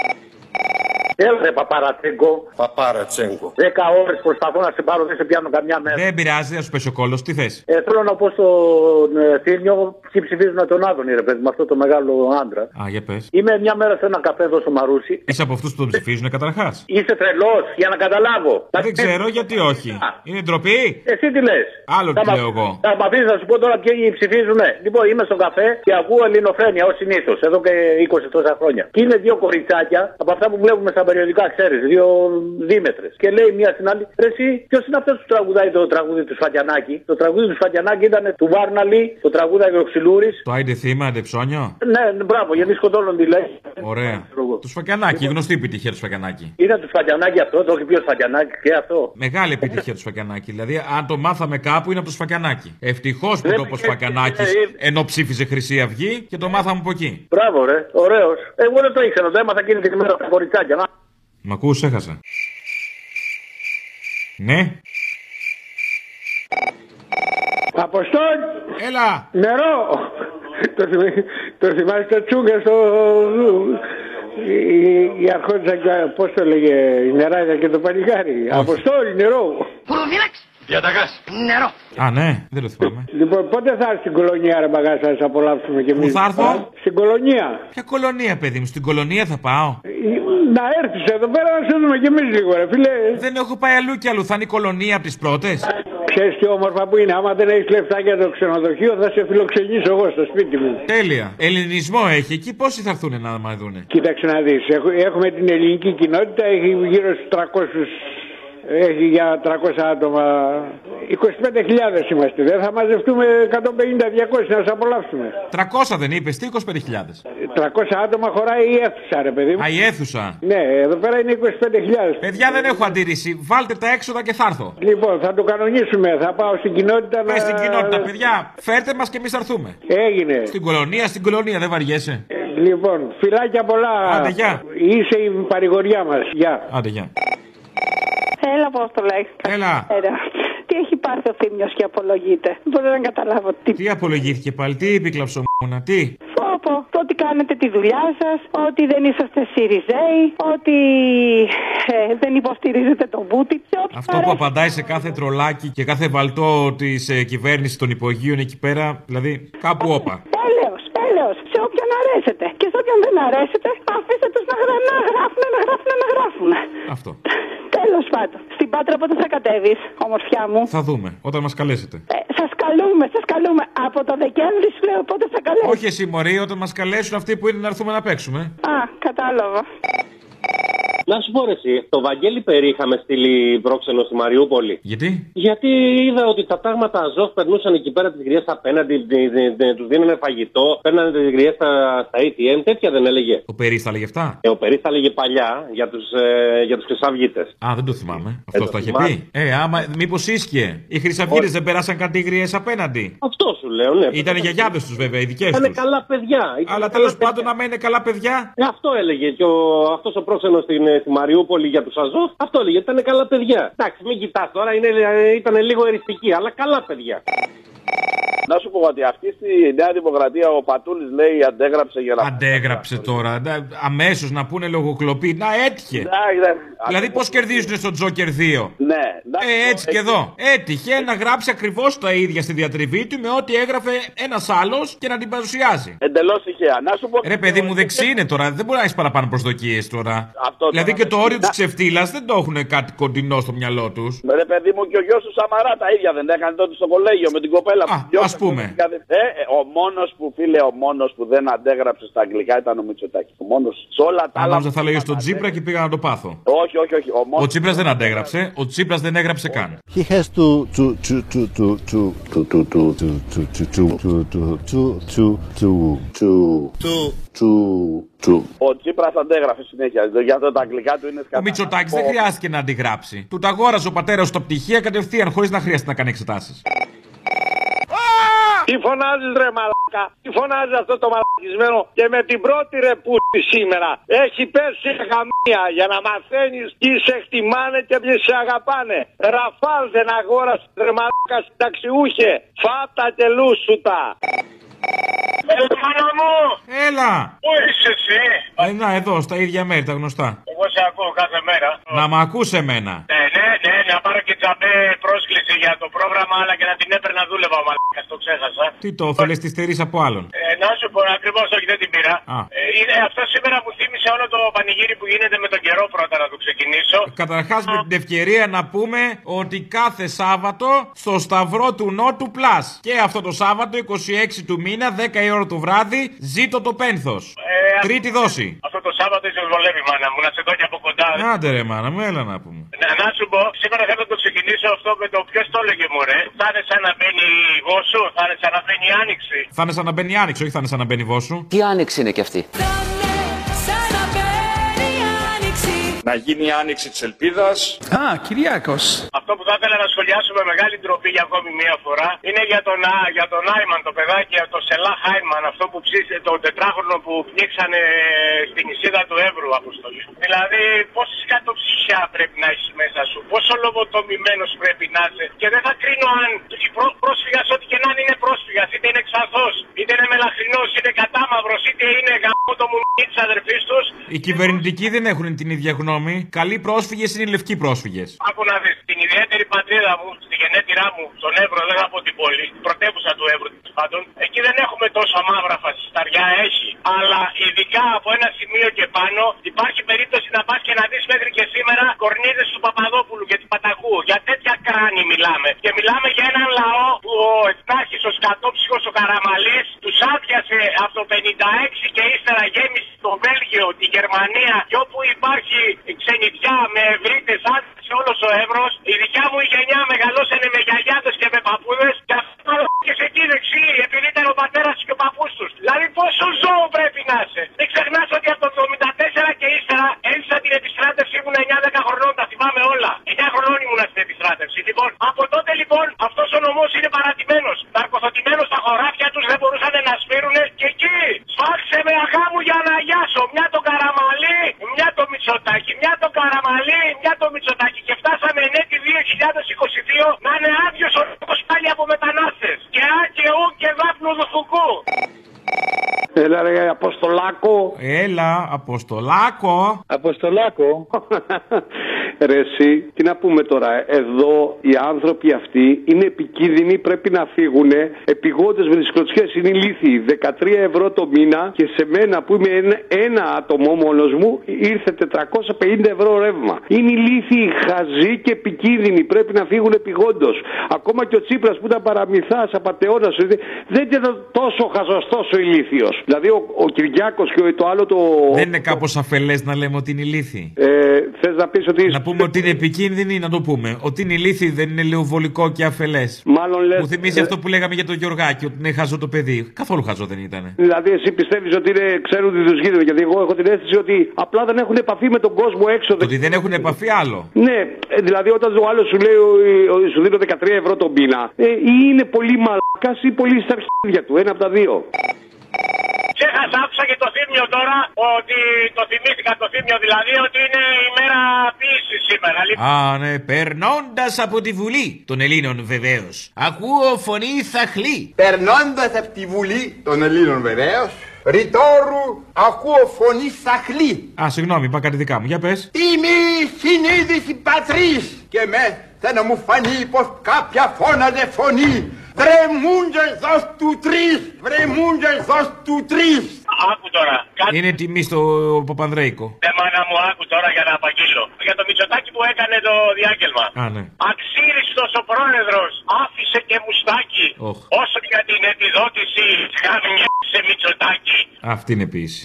Έλα ρε παπαρατσέγκο. Παπαρατσέγκο. Δέκα ώρες προσπαθώ να σε πάρω, δεν σε πιάνω καμιά μέρα. Δεν πειράζει, να σου πέσει ο κόλος, τι θες; Ε, θέλω να πω στον ε, Θήμιο, ποιοι ψηφίζουν τον Άδωνη, ρε παιδί, με αυτό το μεγάλο άντρα. Α, για πες. Είμαι μια μέρα σε ένα καφέ εδώ στο Μαρούσι. Είσαι από αυτούς που τον ψηφίζουν καταρχάς; Είσαι τρελός, για να καταλάβω. Δεν ξέρω γιατί όχι. Είναι ντροπή; Εσύ τι λες; Άλλο τι λέω εγώ. Θα μ' αφήσει να σου πω τώρα ποιοι ψηφίζουν. Λοιπόν, είμαι στο καφέ και ακούω ελληνοφρένεια ως συνήθως, εδώ και 20 τόσα χρόνια. Και είναι δύο κοριτσάκια από αυτά που βλέπουμε στα στα περιοδικά, ξέρεις, δύο δίμετρες. Και λέει μία στην άλλη, Ρε, εσύ, ποιος είναι αυτός που τραγουδάει το τραγούδι του Σφατιανάκη. Το τραγούδι του Σφατιανάκη ήταν του Βάρναλη, το τραγούδι ο Ξυλούρης. Το άιντε θύμα, άντε ψώνιο; Ναι, ναι, μπράβο, γιατί σκοτώνουν τη λέει. Ωραία. Του Σφακιανάκη, γνωστή επιτυχία του Σφακιανάκη. Είναι του Σφατιανάκη αυτό, το έχει πει ο Σφατιανάκη και αυτό. Μεγάλη επιτυχία του Σφακιανάκη. Δηλαδή, αν το μάθαμε κάπου, είναι από το Σφακιανάκη. Ευτυχώς που το είπε ο Σφακιανάκης ενώ ψήφιζε Χρυσή Αυγή και το μάθαμε από εκεί. Μπράβο, ρε, ωραίος. Εγώ δεν το ήξερα, το έμαθα εκείνη την ημέρα τα κοριτσάκια. Να. Μ' ακούς, έχασα. Ναι. Αποστόλ! Έλα! Νερό! το, θυμ- το θυμάσαι το τσούγκα στο... Η, η αρχόντισσα, και- πώς το λέγε, η νεράδια και το παλικάρι. Αποστόλ, νερό! Διαταγάς. Νερό. Α, ναι, δεν το θυμάμαι. Λοιπόν, πότε θα έρθει στην κολονία, ρε μπαγάσα, να σας απολαύσουμε κι εμείς; Πού θα έρθω; Στην κολονία. Ποια κολονία, παιδί μου, στην κολονία θα πάω. Να έρθεις εδώ πέρα να σε δούμε κι εμείς λίγο, ρε φίλε. Δεν έχω πάει αλλού κι αλλού. Θα είναι η κολονία από τις πρώτες. Ξέρεις τι όμορφα που είναι. Άμα δεν έχεις λεφτά για το ξενοδοχείο, θα σε φιλοξενήσω εγώ στο σπίτι μου. Τέλεια. Ελληνισμό έχει. Εκεί πόσοι θα έρθουν να μα δούνε. Κοίταξε να δεις, Έχ- έχουμε την ελληνική κοινότητα, έχει γύρω στους 300, έχει για 300 άτομα, 25.000 είμαστε, δεν θα μαζευτούμε 150-200 να σας απολαύσουμε. 300 δεν είπες, τι 25.000. 300 άτομα χωράει η αίθουσα ρε παιδί μου. Α, η αίθουσα. Ναι, εδώ πέρα είναι 25.000. Παιδιά δεν έχω αντίρρηση. Βάλτε τα έξοδα και θα έρθω. Λοιπόν, θα το κανονίσουμε, θα πάω στην κοινότητα να... Πες στην κοινότητα, παιδιά, φέρτε μας και εμείς θα έρθουμε. Έγινε. Στην κολονία, στην κολονία, δεν βαριέσαι. Λοιπόν, φιλάκια πολλά. Άντε, γεια. Είσαι η παρηγοριά μας. Γεια. Άντε, γεια. Έλα, πώ το λέει. Έλα. Τι έχει πάρει ο Θήμιος και απολογείται. Δεν μπορώ να καταλάβω τι. Τι απολογήθηκε πάλι, τι είπε η κλαψομούνα, τι; Φόπο, το ότι κάνετε τη δουλειά σας, ότι δεν είσαστε Σιριζέοι, ότι ε, δεν υποστηρίζετε τον Μπούτι. Και ό,τι Αυτό που απαντάει σε κάθε τρολάκι και κάθε βαλτό της ε, κυβέρνησης των υπογείων εκεί πέρα, δηλαδή κάπου όπα. Έλεος, έλεος, σε όποιον αρέσετε. Και σε όποιον δεν αρέσετε, αφήστε τους να, γρα, να γράφουν, να γράφουν, να γράφουν. Αυτό. Τέλος πάντων. Στην Πάτρα πότε θα κατέβεις, ομορφιά μου; Θα δούμε, όταν μας καλέσετε. Ε, σας καλούμε, σας καλούμε. Από το Δεκέμβρη σου λέω πότε θα καλέσω. Όχι εσύ, Μωρή, όταν μας καλέσουν αυτοί που είναι να έρθουμε να παίξουμε. Α, κατάλαβα. Να σου πω ρε εσύ, το Βαγγέλη Περί είχαμε στείλει πρόξενο στη Μαριούπολη. Γιατί; Γιατί είδα ότι τα τάγματα Αζόφ περνούσαν εκεί πέρα τις γριές απέναντι, τους δίνανε φαγητό, παίρνανε τις γριές στα, στα ATM, τέτοια δεν έλεγε. Ο Περί τα έλεγε αυτά; Ε, ο Περί θα έλεγε παλιά για τους ε, για τους χρυσαυγίτες. Α, δεν το θυμάμαι. Αυτό το το είχε θυμάμαι. πει. Ε, άμα μήπως ίσχυε. Οι χρυσαυγίτες δεν περάσαν κάτι γριές απέναντι. Αυτό σου λέω, ναι. Ήταν οι γιαγιάδε τους βέβαια, οι δικές Ήταν τους. καλά παιδιά. Ήταν Αλλά καλά τέλος παιδιά. πάντων, άμα είναι καλά παιδιά. Ε, αυτό έλεγε και ο, αυτός ο πρόξενος στην, ε, στη Μαριούπολη για τους Αζόφ. Αυτό έλεγε, ήταν καλά παιδιά. Εντάξει, μην κοιτάς τώρα, είναι, ε, ήταν λίγο εριστική, αλλά καλά παιδιά. Να σου πω ότι αυτή στη Νέα Δημοκρατία ο Πατούλης λέει αντέγραψε για να. Αντέγραψε τώρα. Αμέσως να πούνε λογοκλοπή. Να έτυχε. Δηλαδή πώς κερδίζουν στο Τζόκερ 2. Ναι, Ε, έτσι και εδώ. Έτυχε να γράψει ακριβώς τα ίδια στη διατριβή του με ό,τι έγραφε ένας άλλος και να την παρουσιάζει. Εντελώς τυχαία. Να σου πω. Ρε παιδί μου, δεξί είναι τώρα. Δεν μπορεί να έχεις παραπάνω προσδοκίες τώρα. Αυτό δηλαδή τώρα. και το όριο τη ξεφτύλα δεν το έχουν κάτι κοντινό στο μυαλό του. Ρε παιδί μου και ο γιο του Σαμαρά τα ίδια δεν έκανε τότε στο κολέγιο με την κοπέλα που Α πούμε. Ε, ε, ο μόνο που φίλε, ο μόνο που δεν αντέγραψε στα αγγλικά ήταν ο Μητσοτάκη. Ο μόνο σε όλα τα Αν άλλα. νόμιζα θα λέγε στον Τσίπρα και πήγα να το πάθω. Όχι, όχι, όχι. Ο μόνος... Ο Τσίπρα δεν αντέγραψε. Ο Τσίπρα δεν έγραψε καν. He has to to to to to to to to to to to to to to to to to to to Ο Τσίπρας αντέγραφε συνέχεια. Γι' αυτό τα αγγλικά του είναι σκατά. Ο Μητσοτάκη δεν χρειάστηκε να αντιγράψει. Του τα αγόραζε ο πατέρας στο πτυχία κατευθείαν χωρίς να χρειάζεται να κάνει εξετάσεις. Τι φωνάζεις ρε μαλάκα, τι φωνάζει αυτό το μαλακισμένο και με την πρώτη ρε πούτη σήμερα; Έχει πέσει γαμία για να μαθαίνεις τι σε χτιμάνε και ποιοι σε αγαπάνε. Ραφάλ δεν αγόρασε ρε μαλάκα συνταξιούχε. Φάτα και λούσουτα. Έλα μου! Έλα! Πού είσαι εσύ; Ε, να, εδώ, στα ίδια μέρη, τα γνωστά. Εγώ σε ακούω κάθε μέρα. Να μ' ακούς εμένα. Ναι, ναι, ναι, να πάρω και τσαμπέ πρόσκληση για το πρόγραμμα, αλλά και να την έπαιρνα δούλευα, ο μαλάκας, το ξέχασα. Τι το θέλει τη στερεί από άλλον; Ε, να σου πω ακριβώς, όχι δεν την πήρα. Α. Ε, είναι, αυτό σήμερα μου θύμισε όλο το πανηγύρι που γίνεται με τον καιρό πρώτα να το ξεκινήσω. Καταρχάς με την ευκαιρία να πούμε ότι κάθε Σάββατο στο Σταυρό του Νότου Plus και αυτό το Σάββατο 26 του μήνα, 10 η ώρα το βράδυ, ζήτω το πένθος. Ε, Τρίτη δόση. Αυτό το Σάββατο σε βολεύει, μάνα μου, να σε δω και από κοντά. Άντε ρε μάνα μου, έλα να πούμε. Να, να σου πω, σήμερα θέλω να το ξεκινήσω αυτό με το ποιος το έλεγε μου, ρε. Θα είναι σαν να μπαίνει η Βόσου, θα είναι σαν να μπαίνει η Άνοιξη. Θα είναι σαν να μπαίνει άνοιξη, όχι θα είναι σαν να μπαίνει βόσου. Τι άνοιξη είναι κι αυτή; Να γίνει η άνοιξη της ελπίδας. Α, Κυριάκος. Αυτό που θα ήθελα να σχολιάσω με μεγάλη ντροπή για ακόμη μία φορά είναι για τον, Α- για τον Άιμαν, το παιδάκι, το Σελά Χάιμαν, αυτό που ψήσε, το τετράχρονο που πνίξανε στην νησίδα του Εύρου, Αποστολή. Δηλαδή, πόση κατοψυχιά πρέπει να έχεις μέσα σου, πόσο λογοτομημένος πρέπει να είσαι. Και δεν θα κρίνω αν η πρό- πρόσφυγας ό,τι και να είναι, είναι πρόσφυγας, είτε είναι ξαθό, είτε είναι μελαχρινός, είτε κατάμαυρος, είτε είναι γαμό το μουνί της αδερφής τους. Οι κυβερνητικοί δεν έχουν την ίδια γνώμη. Καλοί πρόσφυγες είναι οι λευκοί πρόσφυγες. Άκου να δεις, την ιδιαίτερη πατρίδα μου, στη γενέτειρά μου, τον Εύρο, δεν θα πω την πόλη, την πρωτεύουσα του Εύρου τέλος πάντων, εκεί δεν έχουμε τόσο μαύρα φασισταριά, έχει. Αλλά ειδικά από ένα σημείο και πάνω, υπάρχει περίπτωση να πας και να δεις μέχρι και σήμερα κορνίδες του Παπαδόπουλου και του Παταχού. Για τέτοια κράνη μιλάμε. Και μιλάμε για έναν λαό που ο Εθνάρχης, ο Σκατόψυχος, ο Καραμαλής, τους άδειασε από το 56 και ύστερα γέμισε το Βέλγιο, τη Γερμανία και όπου υπάρχει ξενιτιά με ευρύτες άδειασε όλος ο Εύρος. Η δικιά μου η γενιά μεγαλώσανε με γιαγιάδες και με παππούδες και αυτό και σε εκεί δεξί επειδή ήταν ο πατέρας και ο παππούς τους. Δηλαδή πόσο ζώο πρέπει να είσαι. Μην ξεχνάς ότι από το 74 και ύστερα έζησα την επιστράτευση ήμουν 9-10 χρονών, τα θυμάμαι όλα. 9 χρονών ήμουν στην επιστράτευση. Λοιπόν, από τότε λοιπόν αυτός ο νομός είναι παρατημένος. Ναρκοθωτημένος στα χωράφια τους δεν μπορούσαν να σφύρουνε και εκεί. Σφάξε με αγάμου για να αγιάσω. Μια το καραμαλί, μια το μυτσοτάκι, μια το καραμαλί, μια το μυτσοτάκι. Και φτάσαμε ενέτη 2022 να είναι άδειος ο λόγος πάλι από μετανάστες. Και α και ου και δάφνου δουθουκού. Έλα ρε Αποστολάκο. Έλα, Αποστολάκο. Αποστολάκο. Ρε εσύ, τι να πούμε τώρα. Εδώ οι άνθρωποι αυτοί είναι επικίνδυνοι, πρέπει να φύγουν. Επιγόντως με τις κλωτσιές είναι ηλίθιοι. 13 ευρώ το μήνα και σε μένα που είμαι ένα, ένα άτομο μόνος μου ήρθε 450 ευρώ ρεύμα. Είναι ηλίθιοι, χαζοί και επικίνδυνοι. Πρέπει να φύγουν επιγόντως. Ακόμα και ο Τσίπρας που ήταν παραμυθάς, απατεώνας, δεν ήταν τόσο χαζός, τόσο ηλίθιος. Δηλαδή ο, ο Κυριάκος και το άλλο το... Δεν είναι κάπως αφελές να λέμε ότι είναι ηλίθιοι. Ε, θες να πεις ότι... Να πούμε ότι είναι επικίνδυνοι, να το πούμε. Ότι είναι ηλίθιοι δεν είναι λεοβολικό και αφελές. Μάλλον λες... Μου θυμίζει αυτό που λέγαμε για τον Γιωργάκη, ότι είναι χαζό το παιδί. Καθόλου χαζό δεν ήταν. Δηλαδή, εσύ πιστεύεις ότι είναι, ξέρουν τι τους γίνεται. Γιατί εγώ έχω την αίσθηση ότι απλά δεν έχουν επαφή με τον κόσμο έξω. Το ότι δεν έχουν επαφή άλλο. Ναι, ε, δηλαδή όταν ο άλλος σου λέει ο- ο- σου δίνω 13 ευρώ τον πίνα, ε, ή είναι πολύ μαλάκα ή πολύ στα αρχίδια του. Ένα από τα δύο. Ξέχασα, άκουσα και το θύμιο τώρα ότι το θυμήθηκα το θύμιο δηλαδή ότι είναι η μέρα ποιήση σήμερα. Λοιπόν, Α, ναι, περνώντας από τη Βουλή των Ελλήνων βεβαίως. Ακούω φωνή θαχλή. Περνώντας από τη Βουλή των Ελλήνων βεβαίως, ρητόρου ακούω φωνή σαχλή. Α, συγγνώμη, είπα κάτι δικά μου. Για πες. Τιμή συνείδηση πατρίς και με θα να μου φανεί πως κάποια φώναζε φωνή. Βρεμούντε δώσ' του τρεις, βρεμούντε δώσ' του τρεις. άκου τώρα. Κάτι Είναι τιμή στο Παπανδρέικο. δε μάνα μου άκου τώρα για να απαγγείλω. Για το Μητσοτάκι που έκανε το διάγγελμα. Α, ναι. Αξίριστος ο πρόεδρος άφησε και μουστάκι. Οχ. Όσο για την επιδότηση χαμιέσαι Μητσοτάκι. Αυτή είναι ποιήση.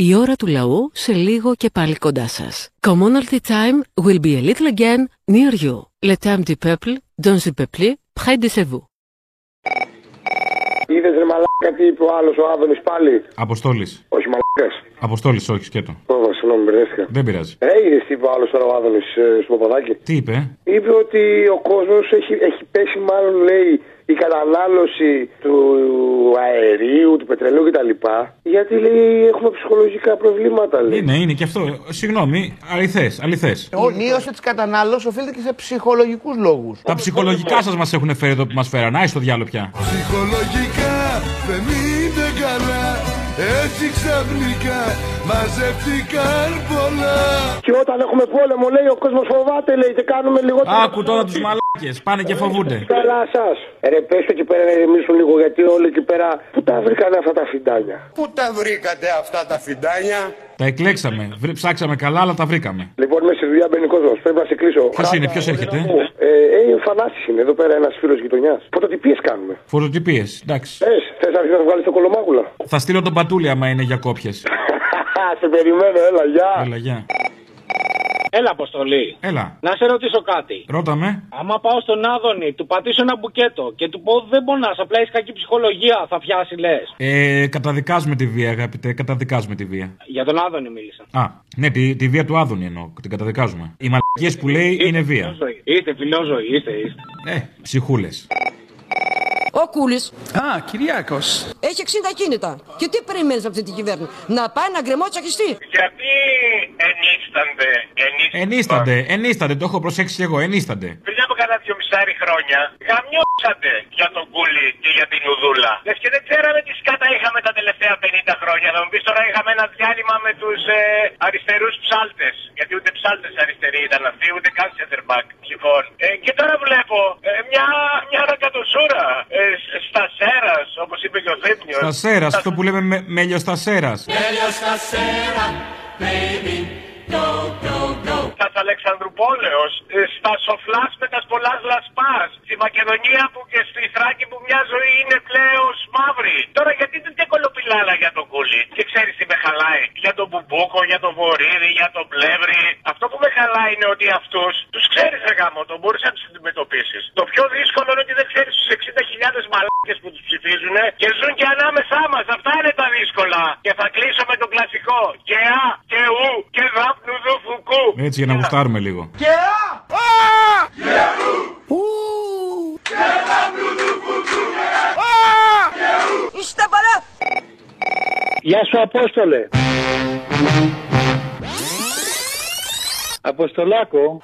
Η ώρα του λαού σε λίγο και πάλι κοντά σας. Commonalty time will be a little again near you. Le temps du peuple, dans le peuple, près de chez vous. Είδες ρε μαλάκα τι είπε ο άλλος ο Άδωνης πάλι; Αποστόλης. Όχι μαλάκας. Αποστόλης, όχι, σκέτο. Ω, συγγνώμη, μπερδεύτηκα. Δεν πειράζει. Ε, είδες τι είπε ο άλλος τώρα ο Άδωνης στο Παπαδάκι; Τι είπε, Είπε ότι ο κόσμος έχει, έχει πέσει, μάλλον λέει, η κατανάλωση του αερίου, του πετρελαίου κτλ. Γιατί λέει έχουμε ψυχολογικά προβλήματα, λέει. Είναι, είναι και αυτό. Συγγνώμη, αληθές, αληθές. Η μείωση της κατανάλωσης οφείλεται και σε ψυχολογικούς λόγους. Τα ψυχολογικά σας μας έχουν φέρει εδώ που μας φέραν. Άι στο διάλογο πια. Ψυχολογικά δεν είναι καλά Έτσι ξαφνικά μαζευτήκαν πολλά Και όταν έχουμε πόλεμο, λέει ο κόσμος φοβάται, λέει, και κάνουμε λιγότερο. Άκου τώρα τους μαλάκες. Πάνε και φοβούνται. Καλά σας. Ρε, πες το εκεί πέρα να ηρεμήσουν λίγο, γιατί όλοι εκεί πέρα. Πού τα βρήκανε αυτά τα φιντάνια; Πού τα βρήκατε αυτά τα φιντάνια, Τα εκλέξαμε. Βρε- Ψάξαμε καλά, αλλά τα βρήκαμε. Λοιπόν, είμαι στη δουλειά μπαίνει κόσμος. Πρέπει να σε κλείσω. Ποιος είναι, ποιος έρχεται; Ε, ε, Θανάσης είναι εδώ πέρα ένας φίλος γειτονιάς. Φωτοτυπίες κάνουμε. Φωτοτυπίες, εντάξει. Ε, θες να έρθει να βγάλεις το κολομάκουλα. Θα στείλω τον πατούλι άμα είναι για κόπιες. σε περιμένω, έλα, γεια. Έλα, γεια. Έλα, Αποστολή. Έλα. Να σε ρωτήσω κάτι. Ρώτα με. Άμα πάω στον Άδωνη, του πατήσω ένα μπουκέτο και του πω δεν πονά, απλά έχει κακή ψυχολογία, θα πιάσει λες. Ε, καταδικάζουμε τη βία, αγαπητέ. Καταδικάζουμε τη βία. Για τον Άδωνη μίλησα. Α, ναι, τη, τη βία του Άδωνη εννοώ. Την καταδικάζουμε. Οι μαλακίες που λέει είναι βία. Είστε φιλόζωοι, είστε, είστε. Ε, ψυχούλες. Ο Κούλης. Α, Κυριάκος. Έχει 60 κίνητα. Και τι περιμένεις από αυτή την κυβέρνηση; Να πάει να γκρεμό τσακιστεί. Γιατί ενίστανται, ενίστανται. Ενίστανται, ενίστανται, το έχω προσέξει κι εγώ, ενίστανται. Πριν από κανένα δυο μισάρι χρόνια, γαμιώσατε για τον Κούλι και για την Ουδούλα. Λες και δεν ξέραμε τι σκάτα είχαμε τα τελευταία 50 χρόνια. Θα μου πεις τώρα είχαμε ένα διάλειμμα με τους ε, αριστερούς ψάλτες. Γιατί ούτε ψάλτες αριστεροί ήταν αυτοί, ούτε καν center back ψηφών. Ε, και τώρα βλέπω ε, μια, μια ανακατοσούρα ε, σ- στα σέρας, όπως είπε και ο Θήμιος. Στα σέρας, αυτό που λέμε με, μέλιο στα σέρας. Στα Αλεξανδρουπόλεως, ε, στα Σοφλάς με τα Σπολάς Λασπάς, στη Μακεδονία που και στη Θράκη που μια ζωή είναι πλέον μαύρη. Τώρα γιατί τέτοια κολοπηλάλα για τον Κούλι; Και ξέρεις τι με χαλάει; Για τον Μπουμπούκο, για τον Βορύδη, για τον Πλεύρη. Αυτό που με χαλάει είναι ότι αυτούς τους ξέρεις ρε γάμο, τον μπορείς να τους αντιμετωπίσεις. Το πιο δύσκολο είναι ότι δεν ξέρεις τους 60.000 μαλάκες που τους ψηφίζουν και ζουν και ανάμεσά μας. Αυτά είναι τα δύσκολα. Και θα κλείσω με τον κλασικό. Και α, και ου, και δάπνου δου φουκού. Έτσι για να γουστάρουμε λίγο. Και α! Και ου! Και δάπνου του κουκού! Είστε παρά. Γεια σου Απόστολε. Αποστολάκο.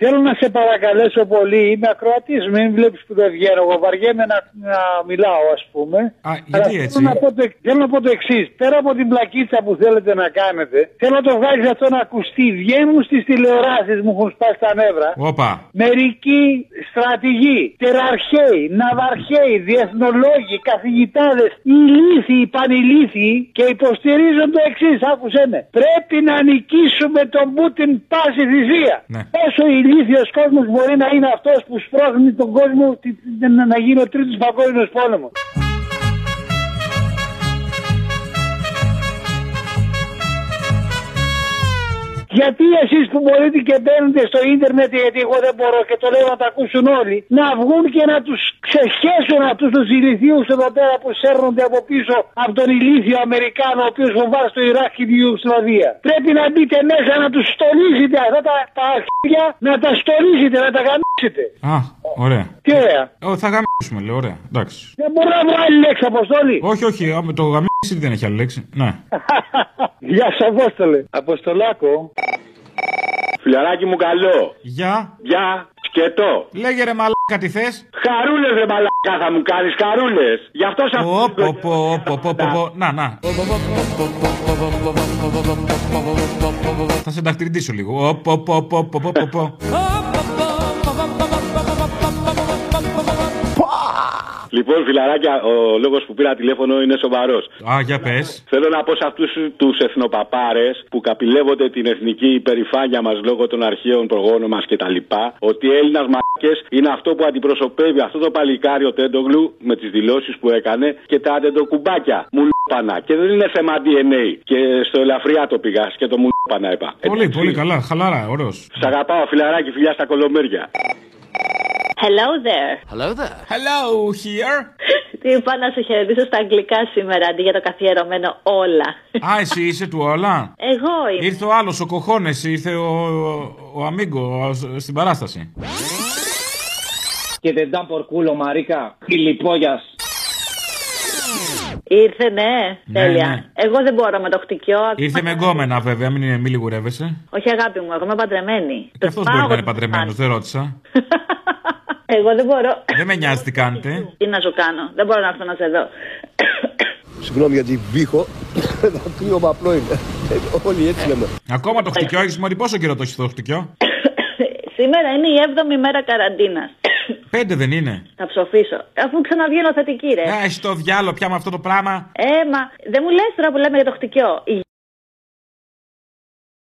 Θέλω να σε παρακαλέσω πολύ, είμαι ακροατής, μην βλέπεις που δεν βγαίνω, εγώ βαριέμαι να, να μιλάω ας πούμε. Α, γιατί Αλλά έτσι; Θέλω να, πω το, θέλω να πω το εξής. Πέρα από την πλακίτσα που θέλετε να κάνετε, θέλω να το βγάλεις αυτό να ακουστεί. Βγαίνουν στις τηλεοράσεις, μου έχουν σπάσει τα νεύρα. Όπα. Μερικοί στρατηγοί, τεραρχαίοι, ναυαρχαίοι, διεθνολόγοι, καθηγητάδες, ηλίθιοι, πανηλίθιοι και υποστηρίζουν το εξής. Άκουσε με. Πρέπει να νικήσουμε τον Πούτιν πάση θυσία. Ναι. Πόσο ηλίθιος κόσμος μπορεί να είναι αυτός που σπρώχνει τον κόσμο τι- τι- να- να γίνει ο τρίτος παγκόσμιος πόλεμος. Γιατί εσείς που μπορείτε και μπαίνετε στο ίντερνετ, γιατί εγώ δεν μπορώ και το λέω να τα ακούσουν όλοι, να βγουν και να τους ξεσχέσουν αυτούς τους ηλικίους εδώ πέρα που σέρνονται από πίσω από τον ηλίθιο Αμερικάνο, ο οποίος φοβάζει το Ιράκ και τη Ιουγκοσλαβία. Πρέπει να μπείτε μέσα να τους στολίζετε αυτά τα, τα αρχίδια, να τα στολίζετε, να τα γαμίσετε. Α, ωραία. Τι ωραία. Ω, θα γαμίσουμε, λέω, ωραία. Εντάξει. Δεν μπορώ να βρω άλλη λέξη, Αποστόλη. Όχι, όχι, α, με το γαμίσι δεν έχει άλλη λέξη. Ναι. Γεια σα, Απόστολε. Αποστολάκο. Φιλαράκι μου καλό. Γεια. Γεια. Σκετό. Λέγε ρε μαλάκα τι θες. Χαρούλες ρε μαλάκα θα μου κάνεις χαρούλες. Γι' αυτό σε Πω, πω, πω, πω, πω, πω, πω. Να, να. Θα σε δαχτυλιτήσω λίγο. Λοιπόν, φιλαράκια, ο λόγος που πήρα τηλέφωνο είναι σοβαρός. Α, για πες. Θέλω να πω σε αυτούς τους εθνοπαπάρες που καπηλεύονται την εθνική υπερηφάνεια μας λόγω των αρχαίων προγόνων μας κτλ. Ότι Έλληνας μαρκέ είναι αυτό που αντιπροσωπεύει αυτό το παλικάρι ο Τέντογλου με τις δηλώσεις που έκανε και τα αντεντοκουμπάκια. Μου λούπανα. Και δεν είναι θέμα DNA. Και στο ελαφριά το πήγα και το μου λούπανα είπα. Πολύ, πολύ καλά. Χαλαρά, ωραίος. Σ' αγαπάω, φιλαράκι, φιλιά στα κολομέρια. Hello there. Hello there. Hello here. Τι είπα να σε χαιρετήσω στα αγγλικά σήμερα αντί για το καθιερωμένο όλα. Α, εσύ είσαι του όλα. Εγώ είμαι. Ήρθε ο άλλος, ο κοχώνες, ήρθε ο, ο, ο Αμίγκο ο- στην παράσταση. Και δεν dan por culo, marica. Gilipollas. Ήρθε, ναι. Ναι, Τέλεια. ναι. Εγώ δεν μπορώ με το χτυκιό. Ήρθε με γκόμενα βέβαια, μην, μην λιγουρεύεσαι. Όχι, αγάπη μου, εγώ είμαι παντρεμένη. Και αυτός μπορεί να είναι παντρεμένος, δεν ρώτησα. Εγώ δεν μπορώ. Δεν με νοιάζει τι κάνετε. Τι να σου κάνω. Δεν μπορώ να έρθω να σε δω. Συγγνώμη για την βήχο. Ένα πλήρωμα απλό είναι. Ε, Όλοι έτσι λέμε. Ακόμα το χτυκιό έχει μόλι πόσο καιρό το έχεις το χτυκιό; Σήμερα είναι η 7η μέρα καραντίνας. Πέντε δεν είναι; Θα ψοφήσω. Αφού ξαναβγαίνω θετική, ρε. Ε, έχει το διάλογο πια με αυτό το πράγμα. Ε, μα δεν μου λες τώρα που λέμε για το χτυκιό. Η